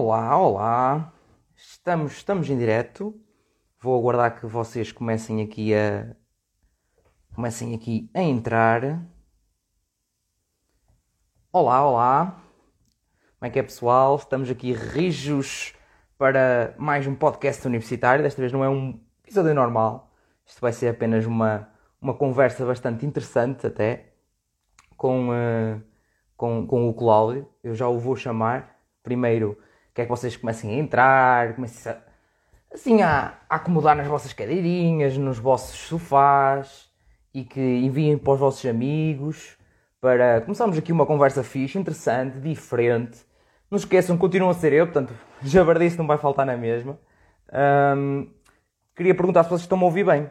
Olá, olá. Estamos, estamos em direto. Vou aguardar que vocês comecem aqui a comecem aqui a entrar. Olá, olá. Como é que é, pessoal? Estamos aqui rijos para mais um podcast universitário. Desta vez não é um episódio normal. Isto vai ser apenas uma, uma conversa bastante interessante até com, uh, com, com o Cláudio. Eu já o vou chamar. Primeiro, quer que vocês comecem a entrar, comecem a, assim a, a acomodar nas vossas cadeirinhas, nos vossos sofás e que enviem para os vossos amigos para começarmos aqui uma conversa fixe, interessante, diferente. Não esqueçam, continuam a ser eu, portanto, jabardice não vai faltar na mesma. Um, queria perguntar se vocês estão a ouvir bem.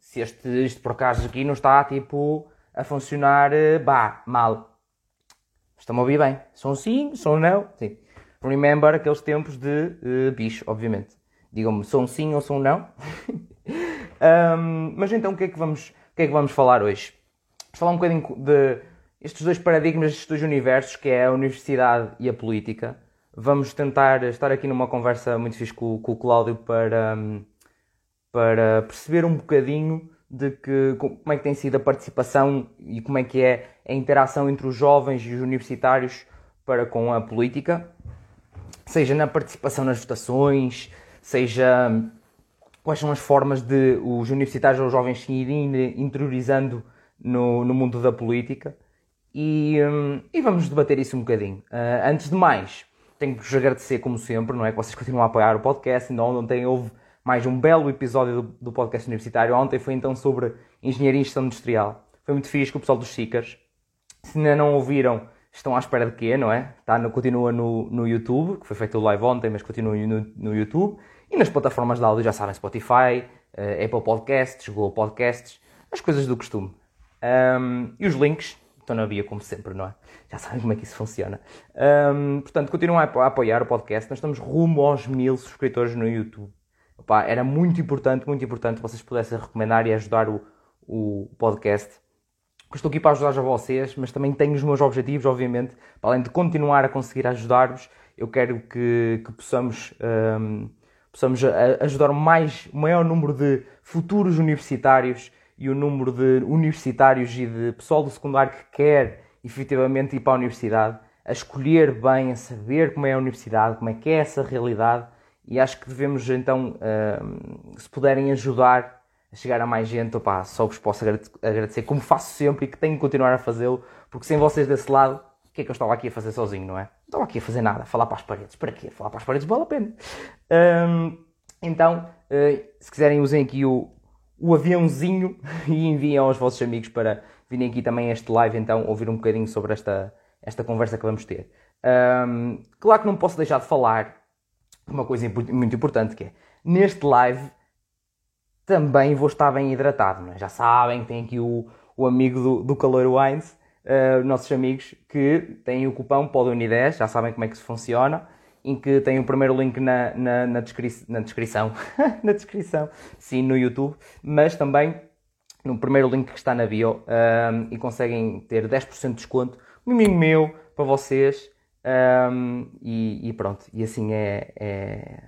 Se este, este por acaso aqui não está tipo a funcionar, eh, bah, mal. Estão a ouvir bem? Som sim, som não? Sim. Remember aqueles tempos de uh, bicho, obviamente. Digam-me, som sim ou som não? um, mas então o que, é que vamos, o que é que vamos falar hoje? Vamos falar um bocadinho de estes dois paradigmas, estes dois universos, que é a universidade e a política. Vamos tentar estar aqui numa conversa muito fixe com, com o Cláudio para, para perceber um bocadinho de que, como é que tem sido a participação e como é que é a interação entre os jovens e os universitários para com a política, seja na participação nas votações, seja quais são as formas de os universitários ou os jovens se irem interiorizando no, no mundo da política e, hum, e vamos debater isso um bocadinho. Uh, antes de mais, tenho que vos agradecer, como sempre, não é? Que vocês continuam a apoiar o podcast. Ainda ontem houve mais um belo episódio do, do, podcast universitário. Ontem foi então sobre engenharia e gestão industrial. Foi muito fixe com o pessoal dos Seekers. Se ainda não ouviram, estão à espera de quê, não é? Está no, continua no, no YouTube, que foi feito o live ontem, mas continua no, no YouTube. E nas plataformas de áudio, já sabem, Spotify, uh, Apple Podcasts, Google Podcasts, as coisas do costume. Um, e os links estão na via como sempre, não é? Já sabem como é que isso funciona. Um, portanto, continuam a apoiar o podcast. Nós estamos rumo aos mil subscritores no YouTube. Opa, era muito importante, muito importante que vocês pudessem recomendar e ajudar o, o podcast. Eu estou aqui para ajudar vocês, mas também tenho os meus objetivos, obviamente. Para além de continuar a conseguir ajudar-vos, eu quero que, que possamos, um, possamos ajudar mais, o maior número de futuros universitários e o número de universitários e de pessoal do secundário que quer efetivamente ir para a universidade, a escolher bem, a saber como é a universidade, como é que é essa realidade, e acho que devemos então, uh, se puderem ajudar chegar a mais gente, só vos posso agradecer, como faço sempre e que tenho que continuar a fazê-lo, porque sem vocês desse lado, o que é que eu estava aqui a fazer sozinho, não é? Não estava aqui a fazer nada, falar para as paredes. Para quê? Falar para as paredes vale a pena. Um, então, uh, se quiserem, usem aqui o, o aviãozinho e enviem aos vossos amigos para virem aqui também este live, então, ouvir um bocadinho sobre esta, esta conversa que vamos ter. Um, claro que não posso deixar de falar uma coisa muito importante que é, neste live também vou estar bem hidratado, é? já sabem, tem aqui o, o amigo do, do Calor Wines, uh, nossos amigos que têm o cupom PODUNI10, já sabem como é que isso funciona, em que tem o primeiro link na, na, na, descri na descrição, na descrição, sim, no YouTube, mas também no primeiro link que está na bio um, e conseguem ter 10% de desconto, miminho meu para vocês um, e, e, pronto, e assim é, é,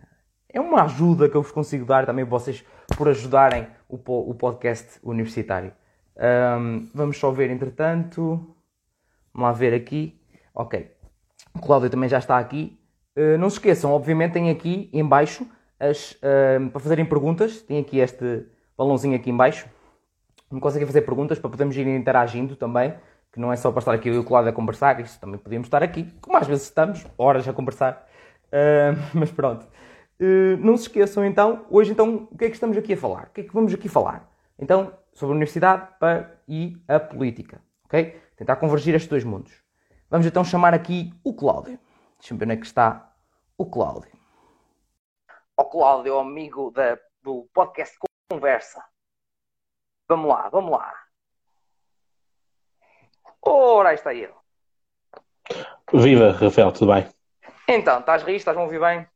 é, uma ajuda que eu vos consigo dar também vocês por ajudarem o, o podcast universitário. Um, vamos só ver entretanto, vamos lá ver aqui, ok, o Cláudio também já está aqui, eh, não se esqueçam, obviamente tem aqui em baixo as, uh, para fazerem perguntas, tem aqui este balãozinho aqui em baixo. Me conseguem fazer perguntas para podermos ir interagindo também, que não é só para estar aqui eu e o Cláudio a conversar, isso também podíamos estar aqui, como às vezes estamos, horas a conversar. Uh, mas pronto. Não se esqueçam então, hoje então, o que é que estamos aqui a falar? O que é que vamos aqui falar? Então, sobre a universidade e a política, ok? Tentar convergir estes dois mundos. Vamos então chamar aqui o Cláudio. Deixa-me ver onde é que está o Cláudio. O Cláudio, amigo da, do podcast Conversa. Vamos lá, vamos lá. Ora, aí está ele. Viva, Rafael, tudo bem? Então, estás rir? Estás-me a ouvir bem?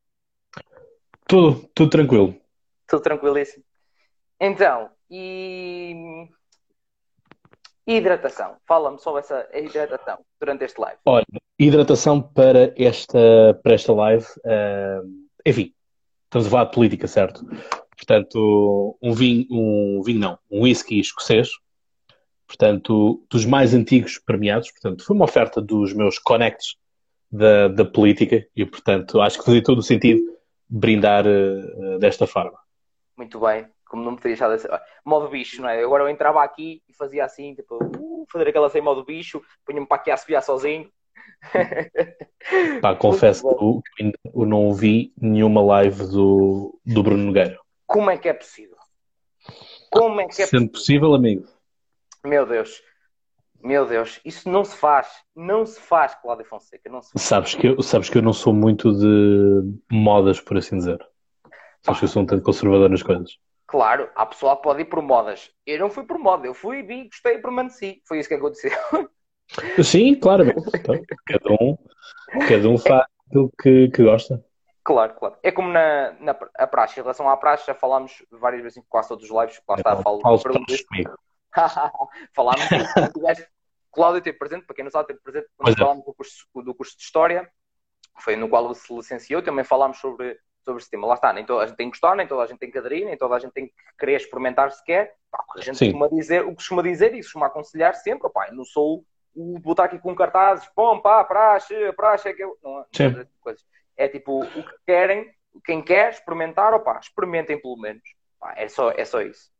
Tudo, tudo tranquilo. Tudo tranquilíssimo. Então, e hidratação. Fala-me sobre essa hidratação durante este live. Olha, hidratação para esta, para esta live. Uh, enfim, estamos a falar de política, certo? Portanto, um vinho, um vinho não, um whisky escocês, portanto, dos mais antigos premiados, portanto, foi uma oferta dos meus connects da, da política e, portanto, acho que fazia todo o sentido brindar uh, desta forma. Muito bem, como não me teria deixado assim, modo bicho, não é? Agora eu entrava aqui e fazia assim, tipo, uh, fazer aquela sem modo bicho, punha-me para aqui a subir sozinho. Pá, confesso que eu, eu não ouvi nenhuma live do, do Bruno Nogueira. Como é que é possível? Como é que é Sendo possível, amigo. Meu Deus. Meu Deus, isso não se faz. Não se faz, Cláudio Fonseca. Não se faz. Sabes, que eu, sabes que eu não sou muito de modas, por assim dizer. Sabes que eu sou um tanto conservador nas coisas. Claro, há pessoal que pode ir por modas. Eu não fui por moda, eu fui, vi, gostei e permaneci. Foi isso que aconteceu. Sim, claro. Então, cada um, cada um faz aquilo que, que gosta. Claro, claro. É como na, na a praxe. Em relação à praxe, já falámos várias vezes em quase todos os lives. Lá está, falo. Falo comigo. falámos. Cláudio teve presente, para quem não sabe, teve presente quando é. falámos do curso, do curso de História, foi no qual se licenciou. Também falámos sobre, sobre esse tema. Lá está, nem toda a gente tem que gostar, nem toda a gente tem que aderir, nem toda a gente tem que querer experimentar sequer. Pá, a gente costuma dizer, o que costuma dizer e costuma aconselhar sempre, pá, não sou o botar aqui com cartazes, bom, pá, praxe, praxe, é que eu. Não, não é coisas. É tipo, o que querem, quem quer experimentar, opá, experimentem pelo menos. Pá, é, só, é só isso.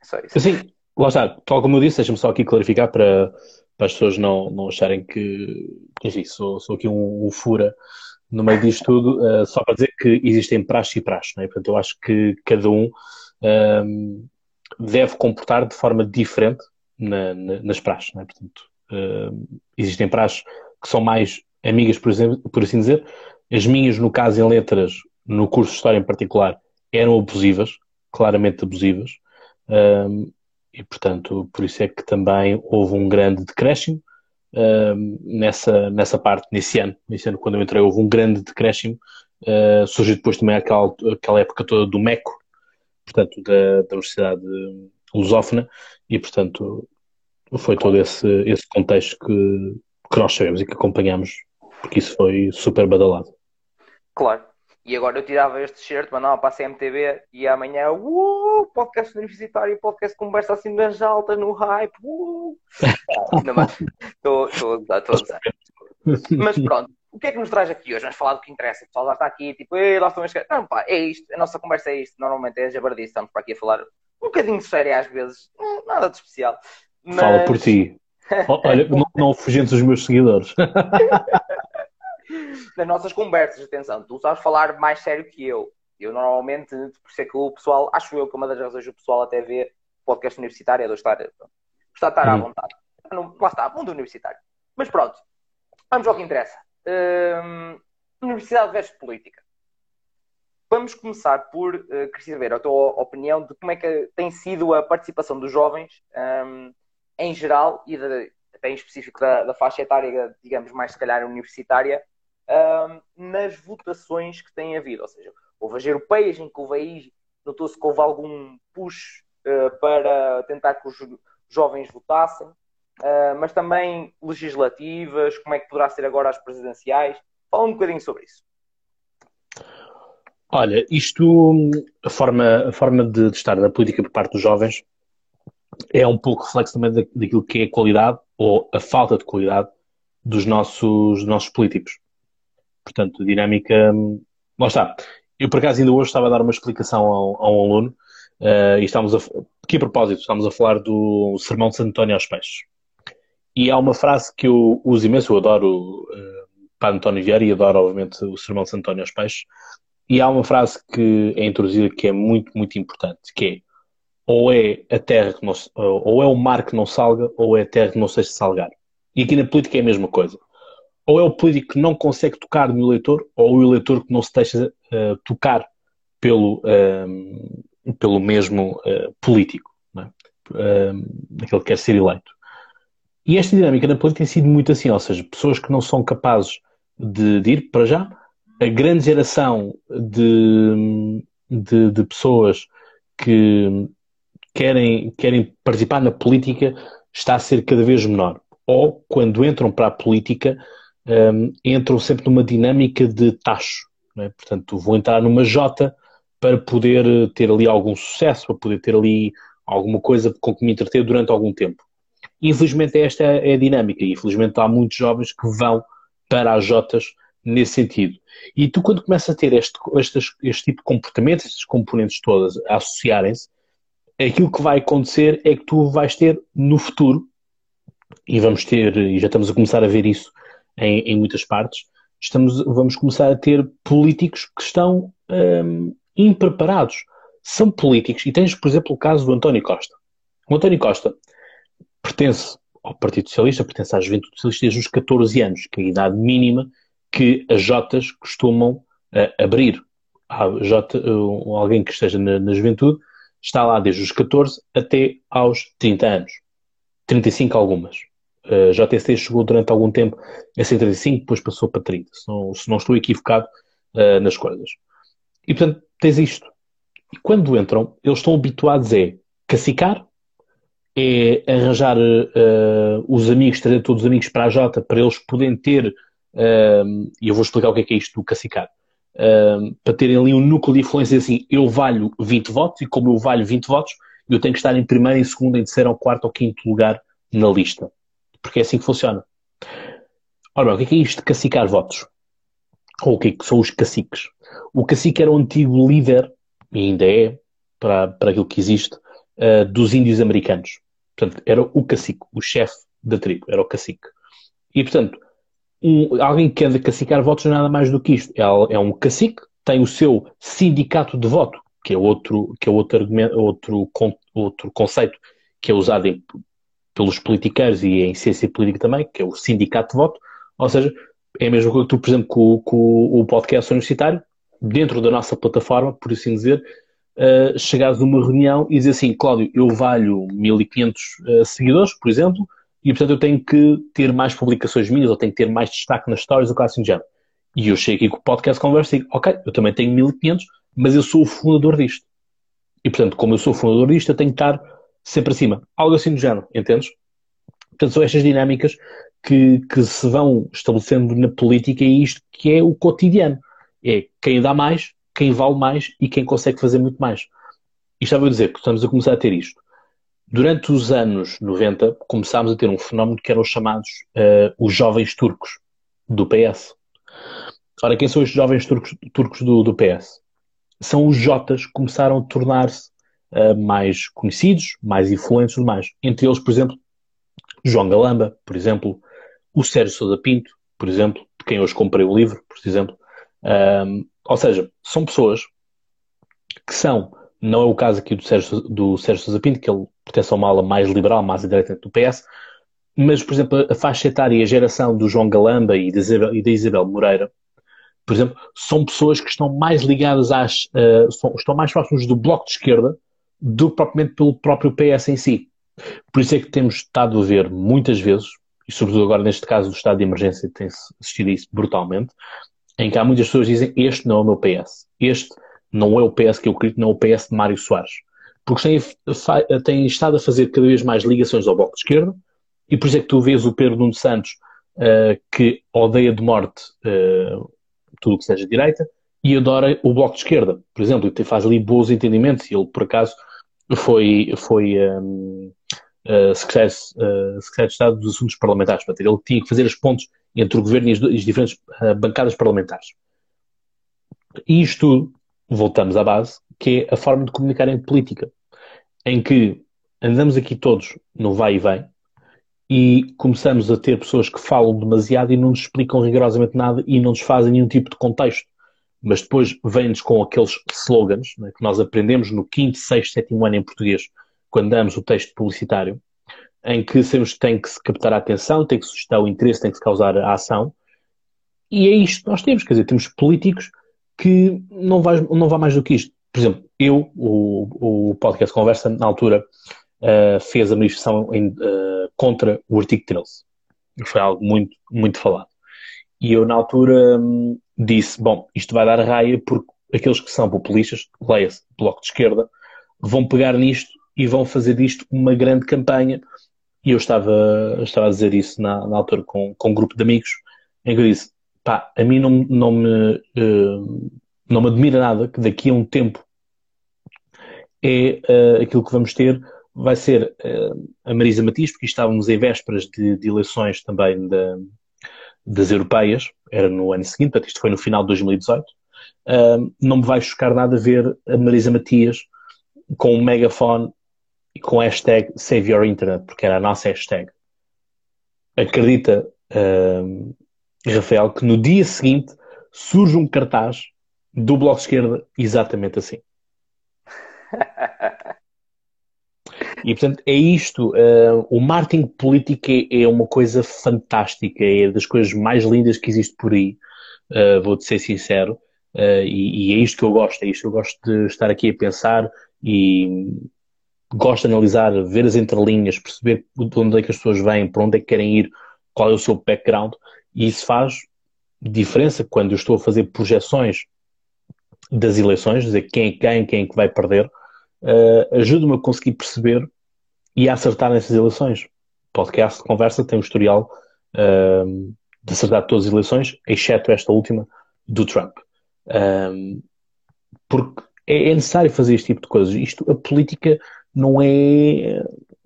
É só isso. Sim, lá está, tal como eu disse, deixa-me só aqui clarificar para, para as pessoas não, não acharem que, enfim, sou, sou aqui um, um fura no meio disto tudo, uh, só para dizer que existem praxe e praxe, não é? Portanto, eu acho que cada um, um ehm, deve comportar de forma diferente na, na, nas praxes, é? Portanto, uh, existem praxes que são mais amigas, por, exemplo, por assim dizer, as minhas, no caso em letras, no curso de História em particular, eram abusivas, claramente abusivas, um, e portanto, por isso é que também houve um grande decréscimo um, nessa, nessa parte, nesse ano. Nesse ano, quando eu entrei, houve um grande decréscimo. Uh, surgiu depois também aquela, aquela época toda do MECO, portanto, da, da Universidade Lusófona, e portanto, foi todo esse, esse contexto que, que nós sabemos e que acompanhamos, porque isso foi super badalado. Claro. E agora eu tirava este t-shirt, mandava para a CMTV e amanhã, uh, podcast universitário, podcast conversa assim nas altas, no hype, uh. Estou a gozar, estou a gozar. Mas pronto, o que é que nos traz aqui hoje? Vamos falar do que interessa. O pessoal já está aqui, tipo, lá estão as... Não, pá, é isto, a nossa conversa é isto. Normalmente é jabardice, estamos para aqui a falar um bocadinho de sério às vezes, hum, nada de especial. Mas... Fala por ti. Olha, não, não fugentes os meus seguidores. nas nossas conversas, atenção, tu sabes falar mais sério que eu. Eu normalmente, por é que o pessoal, acho eu que uma das razões do pessoal até vê podcast universitário é do estar, está a estar à hum. vontade. Não, lá está, mundo universitário. Mas pronto, vamos ao que interessa. Hum, universidade versus política. Vamos começar por uh, querer saber a tua opinião de como é que tem sido a participação dos jovens um, em geral e de, até em específico da, da, faixa etária, digamos, mais se calhar universitária, nas votações que têm havido. Ou seja, houve as europeias em que houve aí, notou-se que houve algum push uh, para tentar que os jovens votassem, uh, mas também legislativas, como é que poderá ser agora as presidenciais. Fala um bocadinho sobre isso. Olha, isto, a forma, a forma de, de, estar na política por parte dos jovens é um pouco reflexo também daquilo que é a qualidade ou a falta de qualidade dos nossos, dos nossos políticos. Portanto, a dinâmica. Lá está. Eu, por acaso, ainda hoje estava a dar uma explicação a, um aluno, uh, e estamos a. Que a propósito, estamos a falar do Sermão de Santo António aos Peixes. E há uma frase que eu uso imenso, eu adoro uh, Padre António Vieira e adoro, obviamente, o Sermão de Santo António aos Peixes. E há uma frase que é introduzida que é muito, muito importante, que é ou é a terra que não, ou é o mar que não salga, ou é a terra que não seja salgar. E aqui na política é a mesma coisa ou é o político que não consegue tocar no eleitor, ou o eleitor que não se deixa uh, tocar pelo, uh, pelo mesmo uh, político, é? aquele que quer ser eleito. E esta dinâmica na política tem sido muito assim, ou seja, pessoas que não são capazes de, de ir para já, a grande geração de, de, de pessoas que querem, querem participar na política está a ser cada vez menor. Ou, quando entram para a política, um, entram sempre numa dinâmica de tacho. É? Portanto, vou entrar numa J para poder ter ali algum sucesso, para poder ter ali alguma coisa com que me entreter durante algum tempo. Infelizmente, esta é a dinâmica. Infelizmente, há muitos jovens que vão para as Jotas nesse sentido. E tu, quando começas a ter este, este, este tipo de comportamento, estas componentes todas a associarem-se, aquilo que vai acontecer é que tu vais ter no futuro, e vamos ter, e já estamos a começar a ver isso em, em muitas partes, estamos, vamos começar a ter políticos que estão hum, impreparados. São políticos, e tens, por exemplo, o caso do António Costa. O António Costa pertence ao Partido Socialista, pertence à Juventude Socialista desde os 14 anos, que é a idade mínima que as Jotas costumam uh, abrir. A J, uh, alguém que esteja na, na, juventude está lá desde os 14 até aos 30 anos. 35 algumas. A uh, JST chegou durante algum tempo a ser 35, depois passou para 30, se não, se não estou equivocado uh, nas coisas. E portanto, tens isto. E quando entram, eles estão habituados a cacicar, é arranjar uh, os amigos, trazer todos os amigos para a Jota para eles poderem ter e eu vou explicar o que é, que é isto do cacicar. para terem ali um núcleo de influência assim, eu valho 20 votos e como eu valho 20 votos, eu tenho que estar em primeiro, em segundo, em terceiro, ou quarto ou quinto lugar na lista. Porque é assim que funciona. Ora bem, o que é, que é isto de cacicar votos? Ou o que, é que são os caciques? O cacique era o antigo líder, e ainda é, para, para aquilo que existe, uh, dos índios americanos. Portanto, era o cacique, o chefe da tribo, era o cacique. E, portanto, um, alguém que quer cacicar votos é nada mais do que isto. É, é, um cacique, tem o seu sindicato de voto, que é outro, que é outro, argumento, outro, outro conceito que é usado em, pelos politiqueiros e em ciência política também, que é o sindicato de voto. Ou seja, é a mesma coisa que tu, por exemplo, com, com o podcast universitário, dentro da nossa plataforma, por assim dizer, uh, chegares a uma reunião e dizer assim, Cláudio, eu valho 1500 uh, eh, seguidores, por exemplo, e portanto eu tenho que ter mais publicações minhas ou tenho que ter mais destaque nas stories ou assim de género. E eu chego aqui com o podcast conversa e digo, ok, eu também tenho 1500, mas eu sou o fundador disto. E portanto, como eu sou o fundador disto, eu tenho que estar sempre acima. Algo assim do género, entendes? Portanto, são estas dinâmicas que, que se vão estabelecendo na política e isto que é o cotidiano. É quem dá mais, quem vale mais e quem consegue fazer muito mais. E estava a dizer que estamos a começar a ter isto. Durante os anos 90, começámos a ter um fenómeno que eram os chamados uh, os jovens turcos do PS. Ora, quem são os jovens turcos, turcos do, do PS? São os Jotas que começaram a tornar-se uh, mais conhecidos, mais influentes e mais. Entre eles, por exemplo, João Galamba, por exemplo, o Sérgio Sousa Pinto, por exemplo, de quem hoje comprei o livro, por exemplo. Ou seja, são pessoas que são, não é o caso aqui do Sérgio, do Sérgio Sousa Pinto, que ele pertence a uma ala mais liberal, mais à direita do PS, mas, por exemplo, a faixa etária e a geração do João Galamba e da Isabel, e da Isabel Moreira, por exemplo, são pessoas que estão mais ligadas às. Uh, são, estão mais próximos do bloco de esquerda do propriamente pelo próprio PS em si. Por isso é que temos estado a ver muitas vezes, e sobretudo agora neste caso do estado de emergência tem-se assistido isso brutalmente, em que há muitas pessoas que dizem este não é o meu PS. Este não é o PS que eu acredito, não é o PS de Mário Soares porque têm, têm estado a fazer cada vez mais ligações ao Bloco de Esquerda, e por isso é que tu vês o Pedro Nuno Santos, uh, que odeia de morte uh, tudo o que seja direita, e adora o Bloco de Esquerda, por exemplo, e faz ali bons entendimentos, e ele, por acaso, foi, foi um, uh, secretário, uh, secretário de Estado dos Assuntos Parlamentares, portanto, ele tinha que fazer as pontes entre o governo e as, as diferentes uh, bancadas parlamentares. E isto voltamos à base, que é a forma de comunicar em política, em que andamos aqui todos no vai e vem e começamos a ter pessoas que falam demasiado e não nos explicam rigorosamente nada e não nos fazem nenhum tipo de contexto. Mas depois vêm-nos com aqueles slogans né, que nós aprendemos no quinto, sexto, sétimo ano em português, quando damos o texto publicitário, em que sabemos que tem que se captar a atenção, tem que suscitar o interesse, tem que se causar a ação. E é isto que nós temos, quer dizer, temos políticos que não vai, não vai mais do que isto por exemplo, eu, o, o podcast Conversa, na altura, uh, fez a manifestação em, uh, contra o artigo 13. Foi algo muito, muito falado. E eu, na altura, um, disse: bom, isto vai dar raia porque aqueles que são populistas, leia-se, Bloco de Esquerda, vão pegar nisto e vão fazer disto uma grande campanha. E eu estava, estava a dizer isso na, na altura com, com um grupo de amigos em que eu disse, pá, a mim não, não, me, uh, não me admira nada que daqui a um tempo é uh, aquilo que vamos ter vai ser uh, a Marisa Matias, porque estávamos em vésperas de, de eleições também da, das europeias, era no ano seguinte, portanto isto foi no final de 2018. Uh, não me vai chocar nada ver a Marisa Matias com um megafone e com a hashtag Save Your Internet, porque era a nossa hashtag. Acredita, uh, Rafael, que no dia seguinte surge um cartaz do Bloco Esquerda exatamente assim. E portanto é isto. Uh, o marketing político é, é, uma coisa fantástica, é das coisas mais lindas que existe por aí. Uh, Vou-te ser sincero. Uh, e, e, é isto que eu gosto, é isto que eu gosto de estar aqui a pensar e gosto de analisar, ver as entrelinhas, perceber de onde é que as pessoas vêm, para onde é que querem ir, qual é o seu background, e isso faz diferença quando eu estou a fazer projeções das eleições, dizer quem é que ganha, quem é que vai perder, uh, ajuda-me a conseguir perceber e a acertar nessas eleições. Podcast de conversa tem um historial uh, de acertar todas as eleições, exceto esta última do Trump. Um, porque é, é, necessário fazer este tipo de coisas. Isto, a política não é,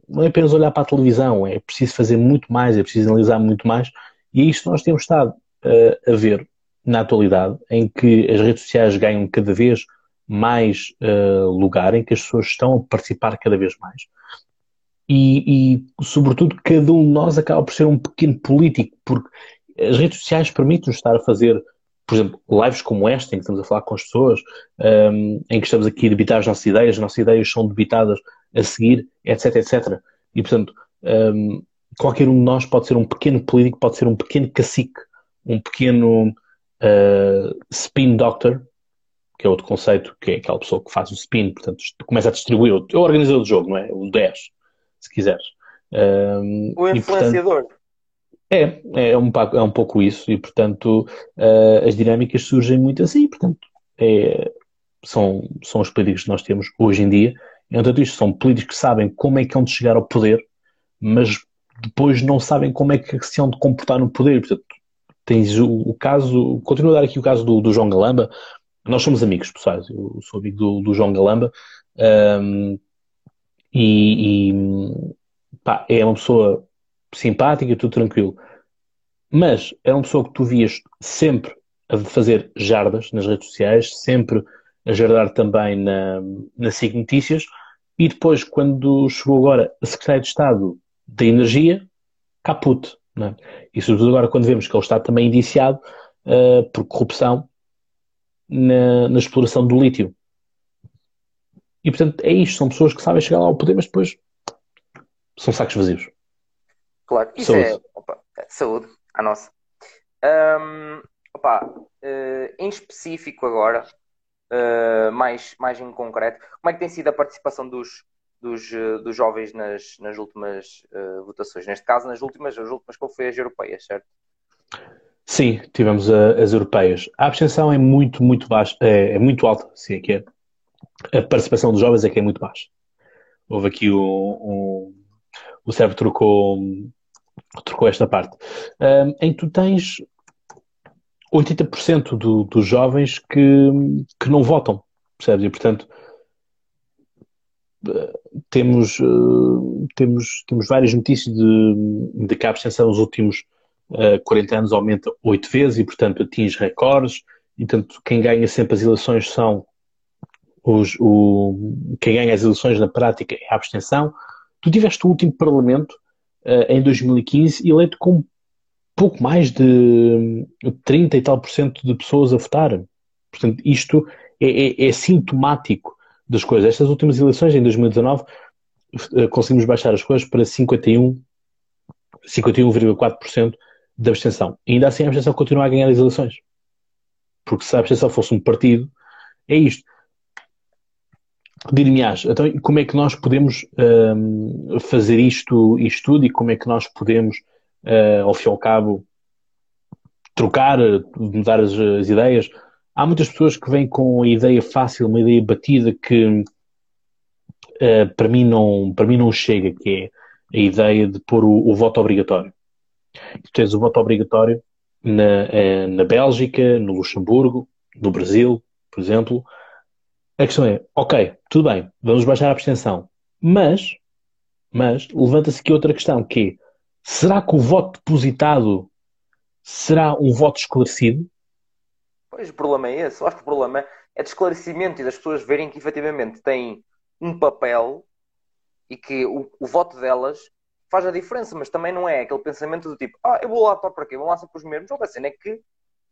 não é apenas olhar para a televisão, é preciso fazer muito mais, é preciso analisar muito mais, e é isto nós temos estado uh, a ver na atualidade, em que as redes sociais ganham cada vez mais uh, lugar, em que as pessoas estão a participar cada vez mais. E, e, sobretudo, cada um de nós acaba por ser um pequeno político, porque as redes sociais permitem-nos estar a fazer, por exemplo, lives como esta, em que estamos a falar com as pessoas, um, ehm, em que estamos aqui a debitar as nossas ideias, as nossas ideias são debitadas a seguir, etc, etc. E, portanto, um, ehm, qualquer um de nós pode ser um pequeno político, pode ser um pequeno cacique, um pequeno uh, spin doctor, que é outro conceito, que é aquela pessoa que faz o spin, portanto, começa a distribuir, é o organizador do jogo, não é? O 10, se quiseres. Um, o influenciador. E, portanto, é, é um, é um pouco isso, e portanto uh, as dinâmicas surgem muito assim, portanto, é, são, são os políticos que nós temos hoje em dia. Entanto, isto são políticos que sabem como é que hão de chegar ao poder, mas depois não sabem como é que se hão de comportar no poder. Portanto, tens o, o caso, continuo a dar aqui o caso do, do João Galamba, nós somos amigos pessoais, eu sou amigo do, do João Galamba um, e, e pá, é uma pessoa simpática, tudo tranquilo. Mas é uma pessoa que tu vias sempre a fazer jardas nas redes sociais, sempre a jardar também na, na SIG Notícias, e depois, quando chegou agora a Secretária de Estado da Energia, caput. É? E sobretudo agora quando vemos que ele está também indiciado uh, por corrupção na, na exploração do lítio. E portanto é isto, são pessoas que sabem chegar lá ao poder, mas depois são sacos vazios. Claro, isso saúde. é opa, saúde, a nossa. Um, opa, uh, em específico agora, uh, mais, mais em concreto, como é que tem sido a participação dos, dos, uh, dos jovens nas, nas últimas votações? Neste caso, nas últimas, as últimas que foi as europeias, certo? Sim, tivemos a, as europeias. A abstenção é muito, muito baixa, é, é muito alta, sim, é que é. A participação dos jovens é que é muito baixa. Houve aqui o, o, cérebro trocou, trocou esta parte. Um, em que tu tens 80% do, dos jovens que, que não votam, percebes? E, portanto, temos, uh, temos, temos várias notícias de, de que a abstenção nos últimos uh, 40 anos aumenta 8 vezes e, portanto, atinge recordes. E, portanto, quem ganha sempre as eleições são os, o, quem ganha as eleições na prática é a abstenção. Tu tiveste o último Parlamento uh, em 2015 eleito com pouco mais de 30 e tal por cento de pessoas a votar. Portanto, isto é, é, é sintomático das coisas. Estas últimas eleições, em 2019, eh, conseguimos baixar as coisas para 51, 51,4% da abstenção. E ainda assim a abstenção continua a ganhar as eleições. Porque se a abstenção fosse um partido, é isto. Dir-me-ás, então como é que nós podemos um, fazer isto, isto tudo e como é que nós podemos, uh, ao fim e ao cabo, trocar, mudar as, as, ideias? Há muitas pessoas que vêm com a ideia fácil, uma ideia batida que uh, para, mim não, para mim não chega, que é a ideia de pôr o, o voto obrigatório tu tens o voto obrigatório na, eh, na Bélgica, no Luxemburgo, no Brasil, por exemplo. A questão é, ok, tudo bem, vamos baixar a abstenção, mas, mas levanta-se aqui outra questão, que é, será que o voto depositado será um voto esclarecido? Pois, o problema é esse. Eu acho que o problema é de esclarecimento e das pessoas verem que efetivamente têm um papel e que o, o voto delas faz a diferença, mas também não é aquele pensamento do tipo, ah, eu vou lá votar para quê? Vão lá sempre os mesmos. Ou a cena é que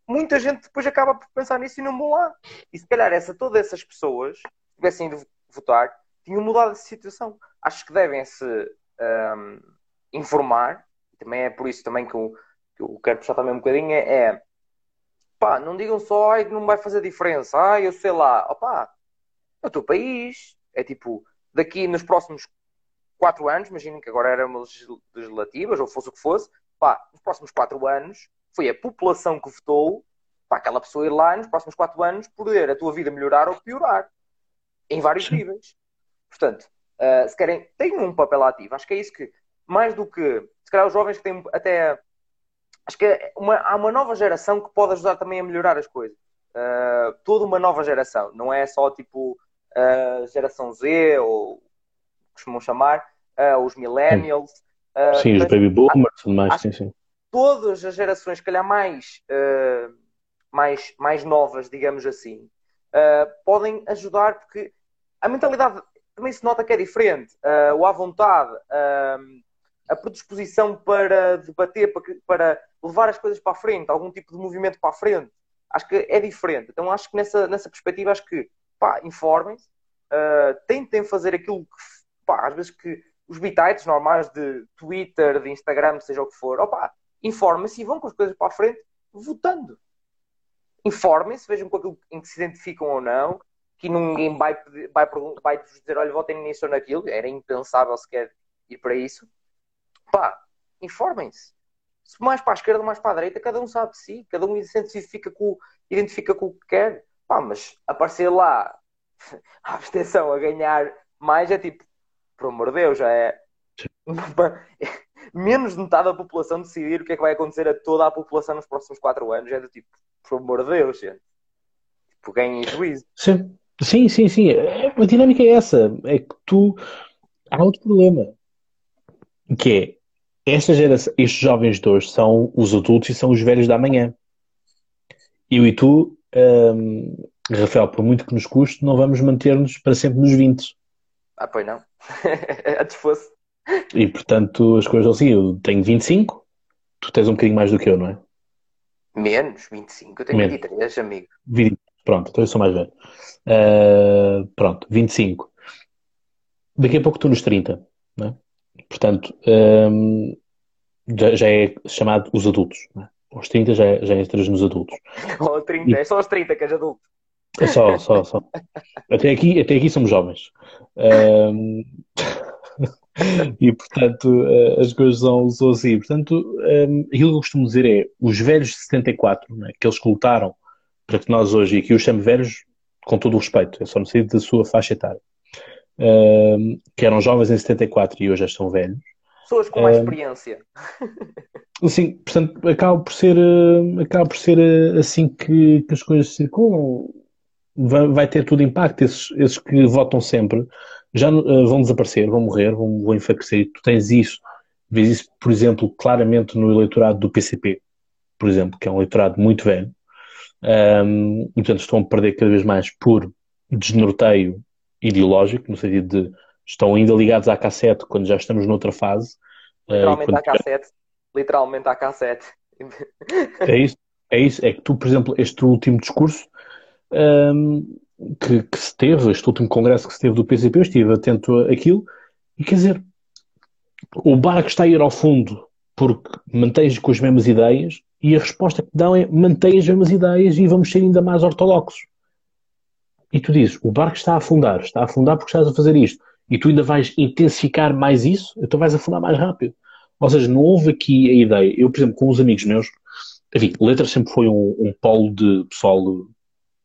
muita gente depois acaba por pensar nisso e não vão lá. E se calhar essa, todas essas pessoas, se tivessem ido votar, tinham mudado a situação. Acho que devem-se um, informar, também é por isso também que eu, que eu quero puxar também um bocadinho, é, é pá, não digam só ai, que não vai fazer diferença, ai, eu sei lá, opá, é o teu país, é tipo, daqui nos próximos quatro anos, imaginem que agora eram legislativas, ou fosse o que fosse, pá, nos próximos quatro anos, foi a população que votou para aquela pessoa ir lá nos próximos quatro anos poder a tua vida melhorar ou piorar, em vários Sim. níveis. Portanto, uh, se querem, tenham um papel ativo. Acho que é isso que, mais do que, se calhar os jovens que têm até, acho que é uma, há uma nova geração que pode ajudar também a melhorar as coisas. Uh, toda uma nova geração, não é só tipo uh, geração Z ou costumam chamar, uh, os millennials. Uh, sim, os baby boomers, tudo mais, sim, sim. Todas as gerações, calhar mais, uh, mais, mais novas, digamos assim, podem ajudar, porque a mentalidade também se nota que é diferente. o à vontade, a predisposição para debater, para, para levar as coisas para a frente, algum tipo de movimento para a frente, acho que é diferente. Então acho que nessa, nessa perspectiva, acho que, pá, informem-se, tentem fazer aquilo que, pá, às vezes que os bitites normais de Twitter, de Instagram, seja o que for, opa, informem-se e vão com as coisas para a frente votando. Informem-se, vejam com aquilo em que se identificam ou não, que ninguém vai, vai, vai dizer, olha, votem nisso ou naquilo, era impensável sequer ir para isso. Pá, informem-se. Se mais para a esquerda mais para a direita, cada um sabe de si, cada um identifica com, identifica com o que quer. Pá, mas aparecer lá a abstenção a ganhar mais é tipo, por amor de Deus, já é menos de metade da população decidir o que é que vai acontecer a toda a população nos próximos 4 anos. É do tipo, por amor de Deus, gente. Tipo, ganhem juízo. Sim, sim, sim. sim. É, a dinâmica é essa. É que tu. Há outro problema. Que é. Esta geração, estes jovens de hoje são os adultos e são os velhos da manhã. Eu e tu, hum, Rafael, por muito que nos custe, não vamos manter-nos para sempre nos 20. Ah, pois não. Antes fosse. E portanto as coisas assim, eu tenho 25, tu tens um bocadinho mais do que eu, não é? Menos, 25, eu tenho Menos. 23, amigo. 20, pronto, então eu sou mais velho. Uh, pronto, 25. Daqui a pouco estou nos 30, não é? Portanto, um, já, já, é chamado os adultos, não é? Aos 30 já, já entras nos adultos. Ou 30, e... é só aos 30 que és adulto. É só, só, só. Até aqui, até aqui somos jovens. Um... e portanto eh, as coisas são, assim. Portanto, um, aquilo que eu costumo dizer é os velhos de 74, né, que lutaram para que nós hoje, e aqui os chamo velhos com todo o respeito, é só no sentido da sua faixa etária, um, que eram jovens em 74 e hoje já estão velhos. Pessoas com mais experiência. Sim, portanto, acaba por ser, eh, acaba por ser eh, assim que, que as coisas circulam vai, vai ter tudo impacto. Esses, esses que votam sempre já uh, vão desaparecer, vão morrer, vão, vão enfraquecer. Tu tens isso, vês isso, por exemplo, claramente no eleitorado do PCP, por exemplo, que é um eleitorado muito velho. Um, e, portanto, estão a perder cada vez mais por desnorteio ideológico, no sentido de estão ainda ligados à cassete quando já estamos noutra fase. Eh, Literalmente uh, à cassete. Literalmente à cassete. É isso, é isso. É que tu, por exemplo, este último discurso um, que, que, se teve, este último congresso que se teve do PCP, eu estive atento àquilo, e quer dizer, o barco está a ir ao fundo porque mantens com as mesmas ideias, e a resposta que dão é mantém as mesmas ideias e vamos ser ainda mais ortodoxos. E tu dizes, o barco está a afundar, está a afundar porque estás a fazer isto, e tu ainda vais intensificar mais isso, então vais afundar mais rápido. Ou seja, não houve aqui a ideia. Eu, por exemplo, com os amigos meus, enfim, letras sempre foi um, um polo de pessoal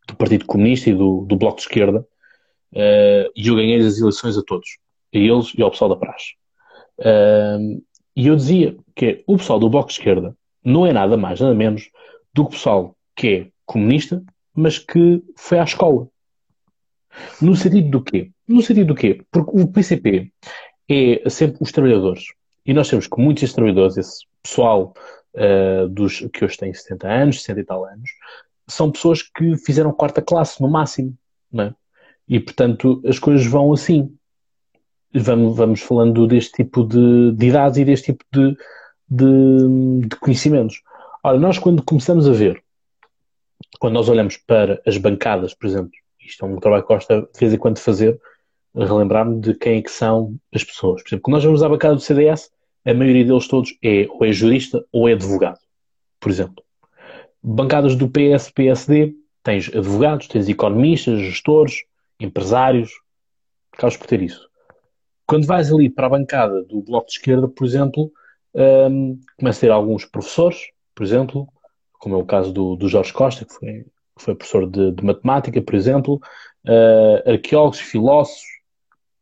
do Partido Comunista e do, do Bloco de Esquerda, uh, e eu ganhei as eleições a todos, a eles e ao pessoal da praxe. Uh, e eu dizia que o pessoal do Bloco de Esquerda não é nada mais, nada menos do que o pessoal que é comunista, mas que foi à escola. No sentido do quê? No sentido do quê? Porque o PCP é sempre os trabalhadores. E nós temos que muitos trabalhadores, esse pessoal uh, dos, que hoje têm 70 anos, 60 e tal anos, são pessoas que fizeram quarta classe, no máximo. Não é? E, portanto, as coisas vão assim. Vamos, vamos falando deste tipo de, de idades e deste tipo de, de, de conhecimentos. Ora, nós quando começamos a ver, quando nós olhamos para as bancadas, por exemplo, isto é um trabalho que gosta de vez em quando fazer, relembrar-me de quem é que são as pessoas. Por exemplo, quando nós vamos à bancada do CDS, a maioria deles todos é ou é jurista ou é advogado, por exemplo. Bancadas do PS, PSD, tens advogados, tens economistas, gestores, empresários, acabas por ter isso. Quando vais ali para a bancada do Bloco de Esquerda, por exemplo, um, começa a ter alguns professores, por exemplo, como é o caso do, do Jorge Costa, que foi, que foi professor de, de, matemática, por exemplo, uh, arqueólogos, filósofos,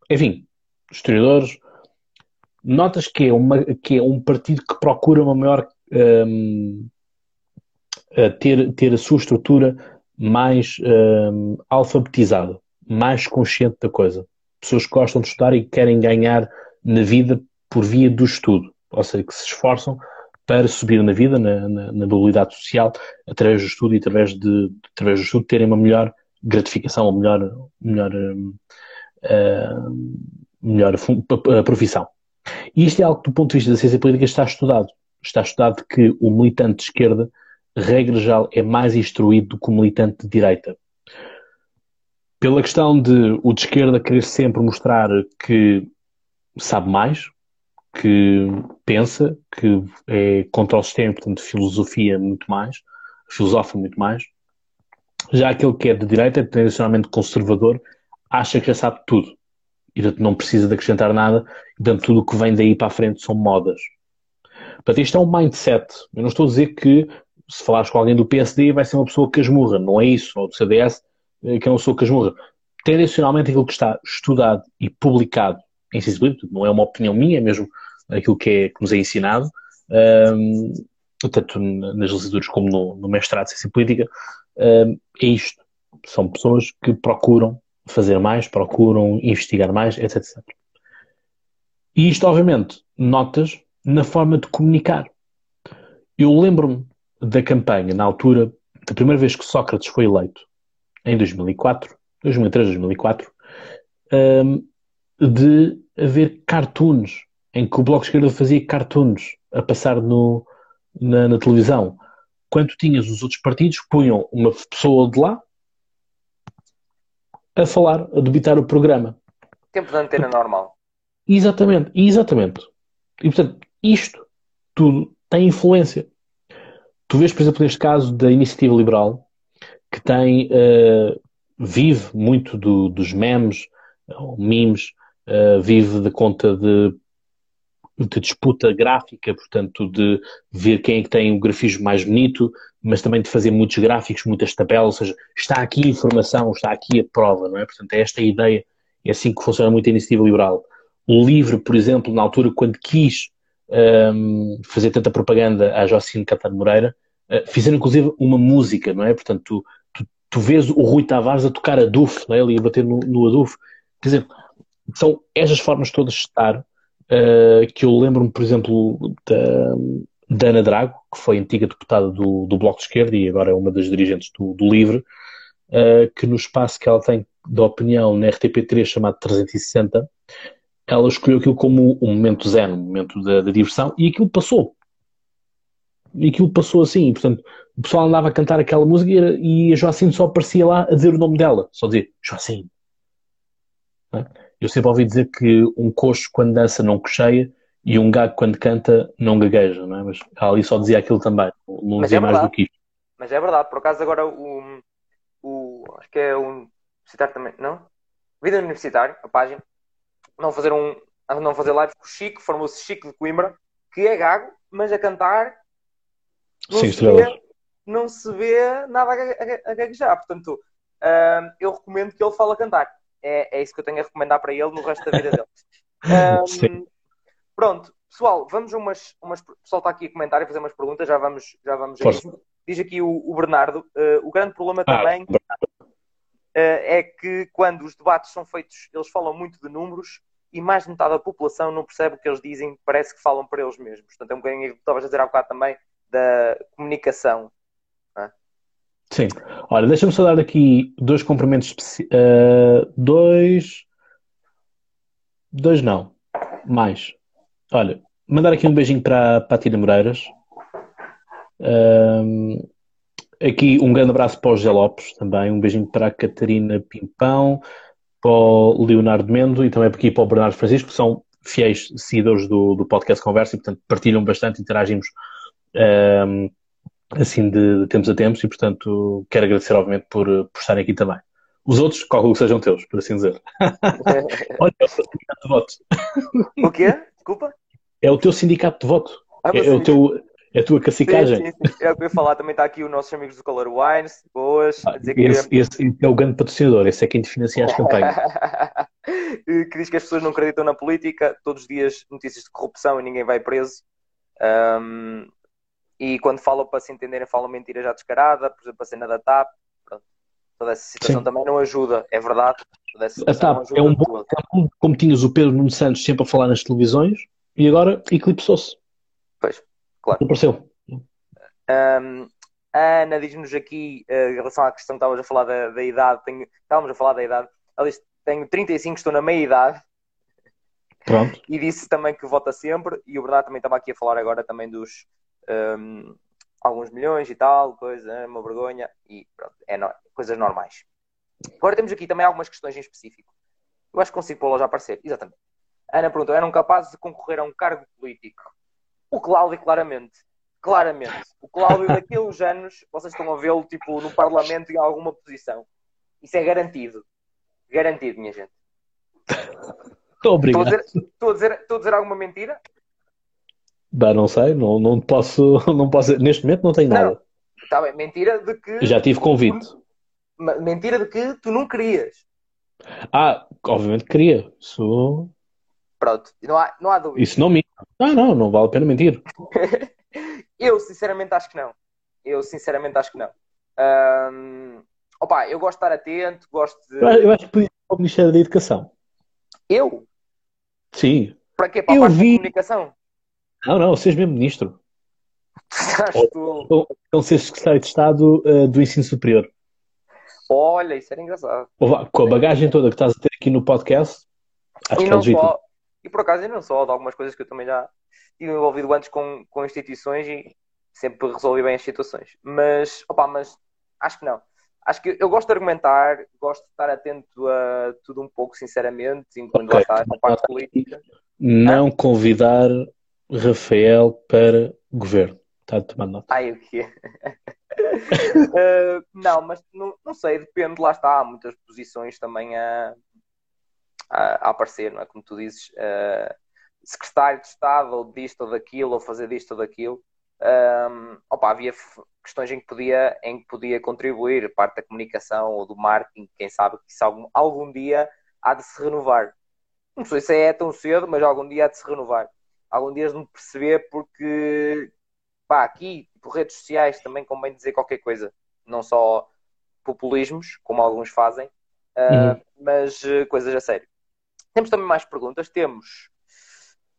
enfim, historiadores. Notas que é, uma, que é um partido que procura uma maior. Um, ter, ter a sua estrutura mais um, alfabetizada, mais consciente da coisa. Pessoas que gostam de estudar e querem ganhar na vida por via do estudo ou seja, que se esforçam para subir na vida, na, na, na mobilidade social, através do estudo e através, de, através do estudo terem uma melhor gratificação, uma melhor, melhor, uh, melhor profissão. E isto é algo que, do ponto de vista da ciência política, está estudado. Está estudado que o militante de esquerda, regra geral, é mais instruído do que o militante de direita. Pela questão de o de esquerda querer sempre mostrar que sabe mais, que pensa, que é contra o sistema, portanto, filosofia muito mais, filosofa muito mais. Já aquele que é de direita, tradicionalmente conservador, acha que já sabe tudo. E, portanto, não precisa de acrescentar nada. E, portanto, tudo o que vem daí para a frente são modas. Portanto, isto é um mindset. Eu não estou a dizer que, se falares com alguém do PSD, vai ser uma pessoa casmurra. Não é isso. Ou do CDS, eh, que é uma pessoa casmurra. Tendencionalmente, aquilo que está estudado e publicado em ciência política, não é uma opinião minha, é mesmo aquilo que, é, que nos é ensinado, um, tanto nas legislaturas como no, no mestrado de Ciência Política, um, é isto. São pessoas que procuram fazer mais, procuram investigar mais, etc, etc. E isto, obviamente, notas na forma de comunicar. Eu lembro-me da campanha, na altura, da primeira vez que Sócrates foi eleito, em 2004, 2003, 2004, um, de haver cartoons em que o Bloco de Esquerda fazia cartoons a passar no, na, na, televisão. Quando tinhas os outros partidos, punham uma pessoa de lá a falar, a debitar o programa. Tempo de antena normal. Exatamente, exatamente. E portanto, isto tudo tem influência. Tu vês, por exemplo, neste caso da iniciativa liberal, que tem, uh, vive muito do, dos memes, ou memes, uh, vive da conta de de disputa gráfica, portanto, de ver quem é que tem o grafismo mais bonito, mas também de fazer muitos gráficos, muitas tabelas, ou seja, está aqui a informação, está aqui a prova, não é? Portanto, é esta a ideia, é assim que funciona muito a iniciativa liberal. O livro, por exemplo, na altura, quando quis um, fazer tanta propaganda à Jocine Catar Moreira, uh, fizeram inclusive uma música, não é? Portanto, tu, tu, tu vês o Rui Tavares a tocar a não é? Ele ia bater no, no Aduf. Quer dizer, são estas formas todas de estar uh, que eu lembro-me, por exemplo, da, da Ana Drago, que foi antiga deputada do, do Bloco de Esquerda e agora é uma das dirigentes do, do LIVRE, uh, que no espaço que ela tem de opinião na RTP3 chamado 360, ela escolheu aquilo como um momento zen, um momento da, da diversão, e aquilo passou. E aquilo passou assim, portanto, o pessoal andava a cantar aquela música e, a Joacine só aparecia lá a dizer o nome dela, só dizer Joacine. É? Eu sempre ouvi dizer que um coxo quando dança não cocheia e um gago quando canta não gagueja, não é? Mas ali só dizia aquilo também, não Mas dizia é mais do que isto. Mas é verdade, por acaso agora o, o acho que é um citar também, não? Vida Universitário, a página, não fazer um não fazer live com o Chico, formou-se Chico de Coimbra, que é gago, mas a cantar não, Sim, se, vê, não se vê nada a, a, a gaguejar. Portanto, uh, eu recomendo que ele fale a cantar é, é isso que eu tenho a recomendar para ele no resto da vida dele. Um, pronto, pessoal, vamos umas, umas. O pessoal está aqui a comentar e fazer umas perguntas, já vamos, já vamos a isso. Diz aqui o, o Bernardo, uh, o grande problema ah, também uh, é que quando os debates são feitos, eles falam muito de números e mais de metade da população não percebe o que eles dizem, parece que falam para eles mesmos. Portanto, é um bocadinho que estavas a dizer há bocado também da comunicação. É? Sim. Olha, deixa-me só dar aqui dois cumprimentos. Uh, dois. Dois não. Mais. Olha, mandar aqui um beijinho para, para a Tina Moreiras. Um, aqui um grande abraço para o José Lopes também. Um beijinho para a Catarina Pimpão, para o Leonardo Mendo e também aqui para o Bernardo Francisco, que são fiéis seguidores do, do podcast Conversa e, portanto, partilham bastante, interagimos um, assim de, de, tempos a tempos e, portanto, quero agradecer, obviamente, por, por estarem aqui também. Os outros, calculo que sejam teus, por assim dizer. Olha, é o sindicato de voto. O quê? Desculpa? É o teu sindicato de voto. Ah, é, é, o teu, a tua cacicagem. Sim, sim, sim. É o que eu ia falar. Também está aqui os nossos amigos do Color Wines. Boas. Ah, esse, esse, é o grande patrocinador. Esse é quem te financia as campanhas. que diz que as pessoas não acreditam na política. Todos os dias notícias de corrupção e ninguém vai preso. Um, e quando falam para se entenderem, falam mentira já descarada. Por exemplo, a cena da TAP. Pronto. Toda essa situação também não ajuda. É verdade. a TAP é um bom exemplo. Como tinhas o Pedro Nuno Santos sempre a falar nas televisões e agora eclipsou-se. Pois, claro. Apareceu. Um, a Ana diz-nos aqui, uh, em relação à questão que estávamos a falar da, da idade, tenho, estávamos a falar da idade, ela diz, tenho 35, estou na meia idade. Pronto. E disse também que vota sempre, e o Bernardo também estava aqui a falar agora também dos um, alguns milhões e tal, coisa, é uma vergonha, e pronto, é no, coisas normais. Agora temos aqui também algumas questões em específico. Eu acho que consigo pô-las já aparecer, exatamente. Ana perguntou: eram capazes de concorrer a um cargo político? O Cláudio, claramente. Claramente. O Cláudio, daqui a uns anos, vocês estão a vê-lo tipo, no Parlamento em alguma posição. Isso é garantido. Garantido, minha gente. Obrigado. Estou a dizer, estou a dizer, estou a dizer alguma mentira? Bah, não sei, não, não posso, não posso. Neste momento não tenho nada. Está bem, mentira de que. Já tive convite. Mentira de que tu não querias. Ah, obviamente queria. Sou. Pronto, não há, não há dúvida. Isso não me. Não, não, não vale a pena mentir. eu sinceramente acho que não. Eu sinceramente acho que não. Um, opa, eu gosto de estar atento, gosto de. Eu acho que podia ir para o Ministério da Educação. Eu? Sim. Para quê? Para eu a parte vi... da comunicação? Não, não, seja mesmo ministro. ou, ou, ou ser secretário de Estado uh, do Ensino Superior. Olha, isso era engraçado. Com a bagagem toda que estás a ter aqui no podcast, acho e que é legítimo. Só, e por acaso, não só, de algumas coisas que eu também já tive envolvido antes com, com instituições e sempre resolvi bem as situações. Mas, opa, mas acho que não. Acho que eu gosto de argumentar, gosto de estar atento a tudo um pouco, sinceramente, enquanto okay. está a parte política. Não ah? convidar Rafael para governo. Está a tomar nota. Ai, o quê? uh, não, mas não, não sei, depende, lá está. Há muitas posições também a, a, a aparecer, não é? Como tu dizes, uh, secretário de Estado, ou disto ou daquilo, ou fazer disto ou daquilo. Um, opa, havia questões em que, podia, em que podia contribuir, parte da comunicação ou do marketing, quem sabe que isso algum, algum dia há de se renovar. Não sei se é tão cedo, mas algum dia há de se renovar. Algum dia de perceber porque pá, aqui, por redes sociais, também convém dizer qualquer coisa, não só populismos, como alguns fazem, uh, uhum. mas uh, coisas a sério. Temos também mais perguntas. Temos.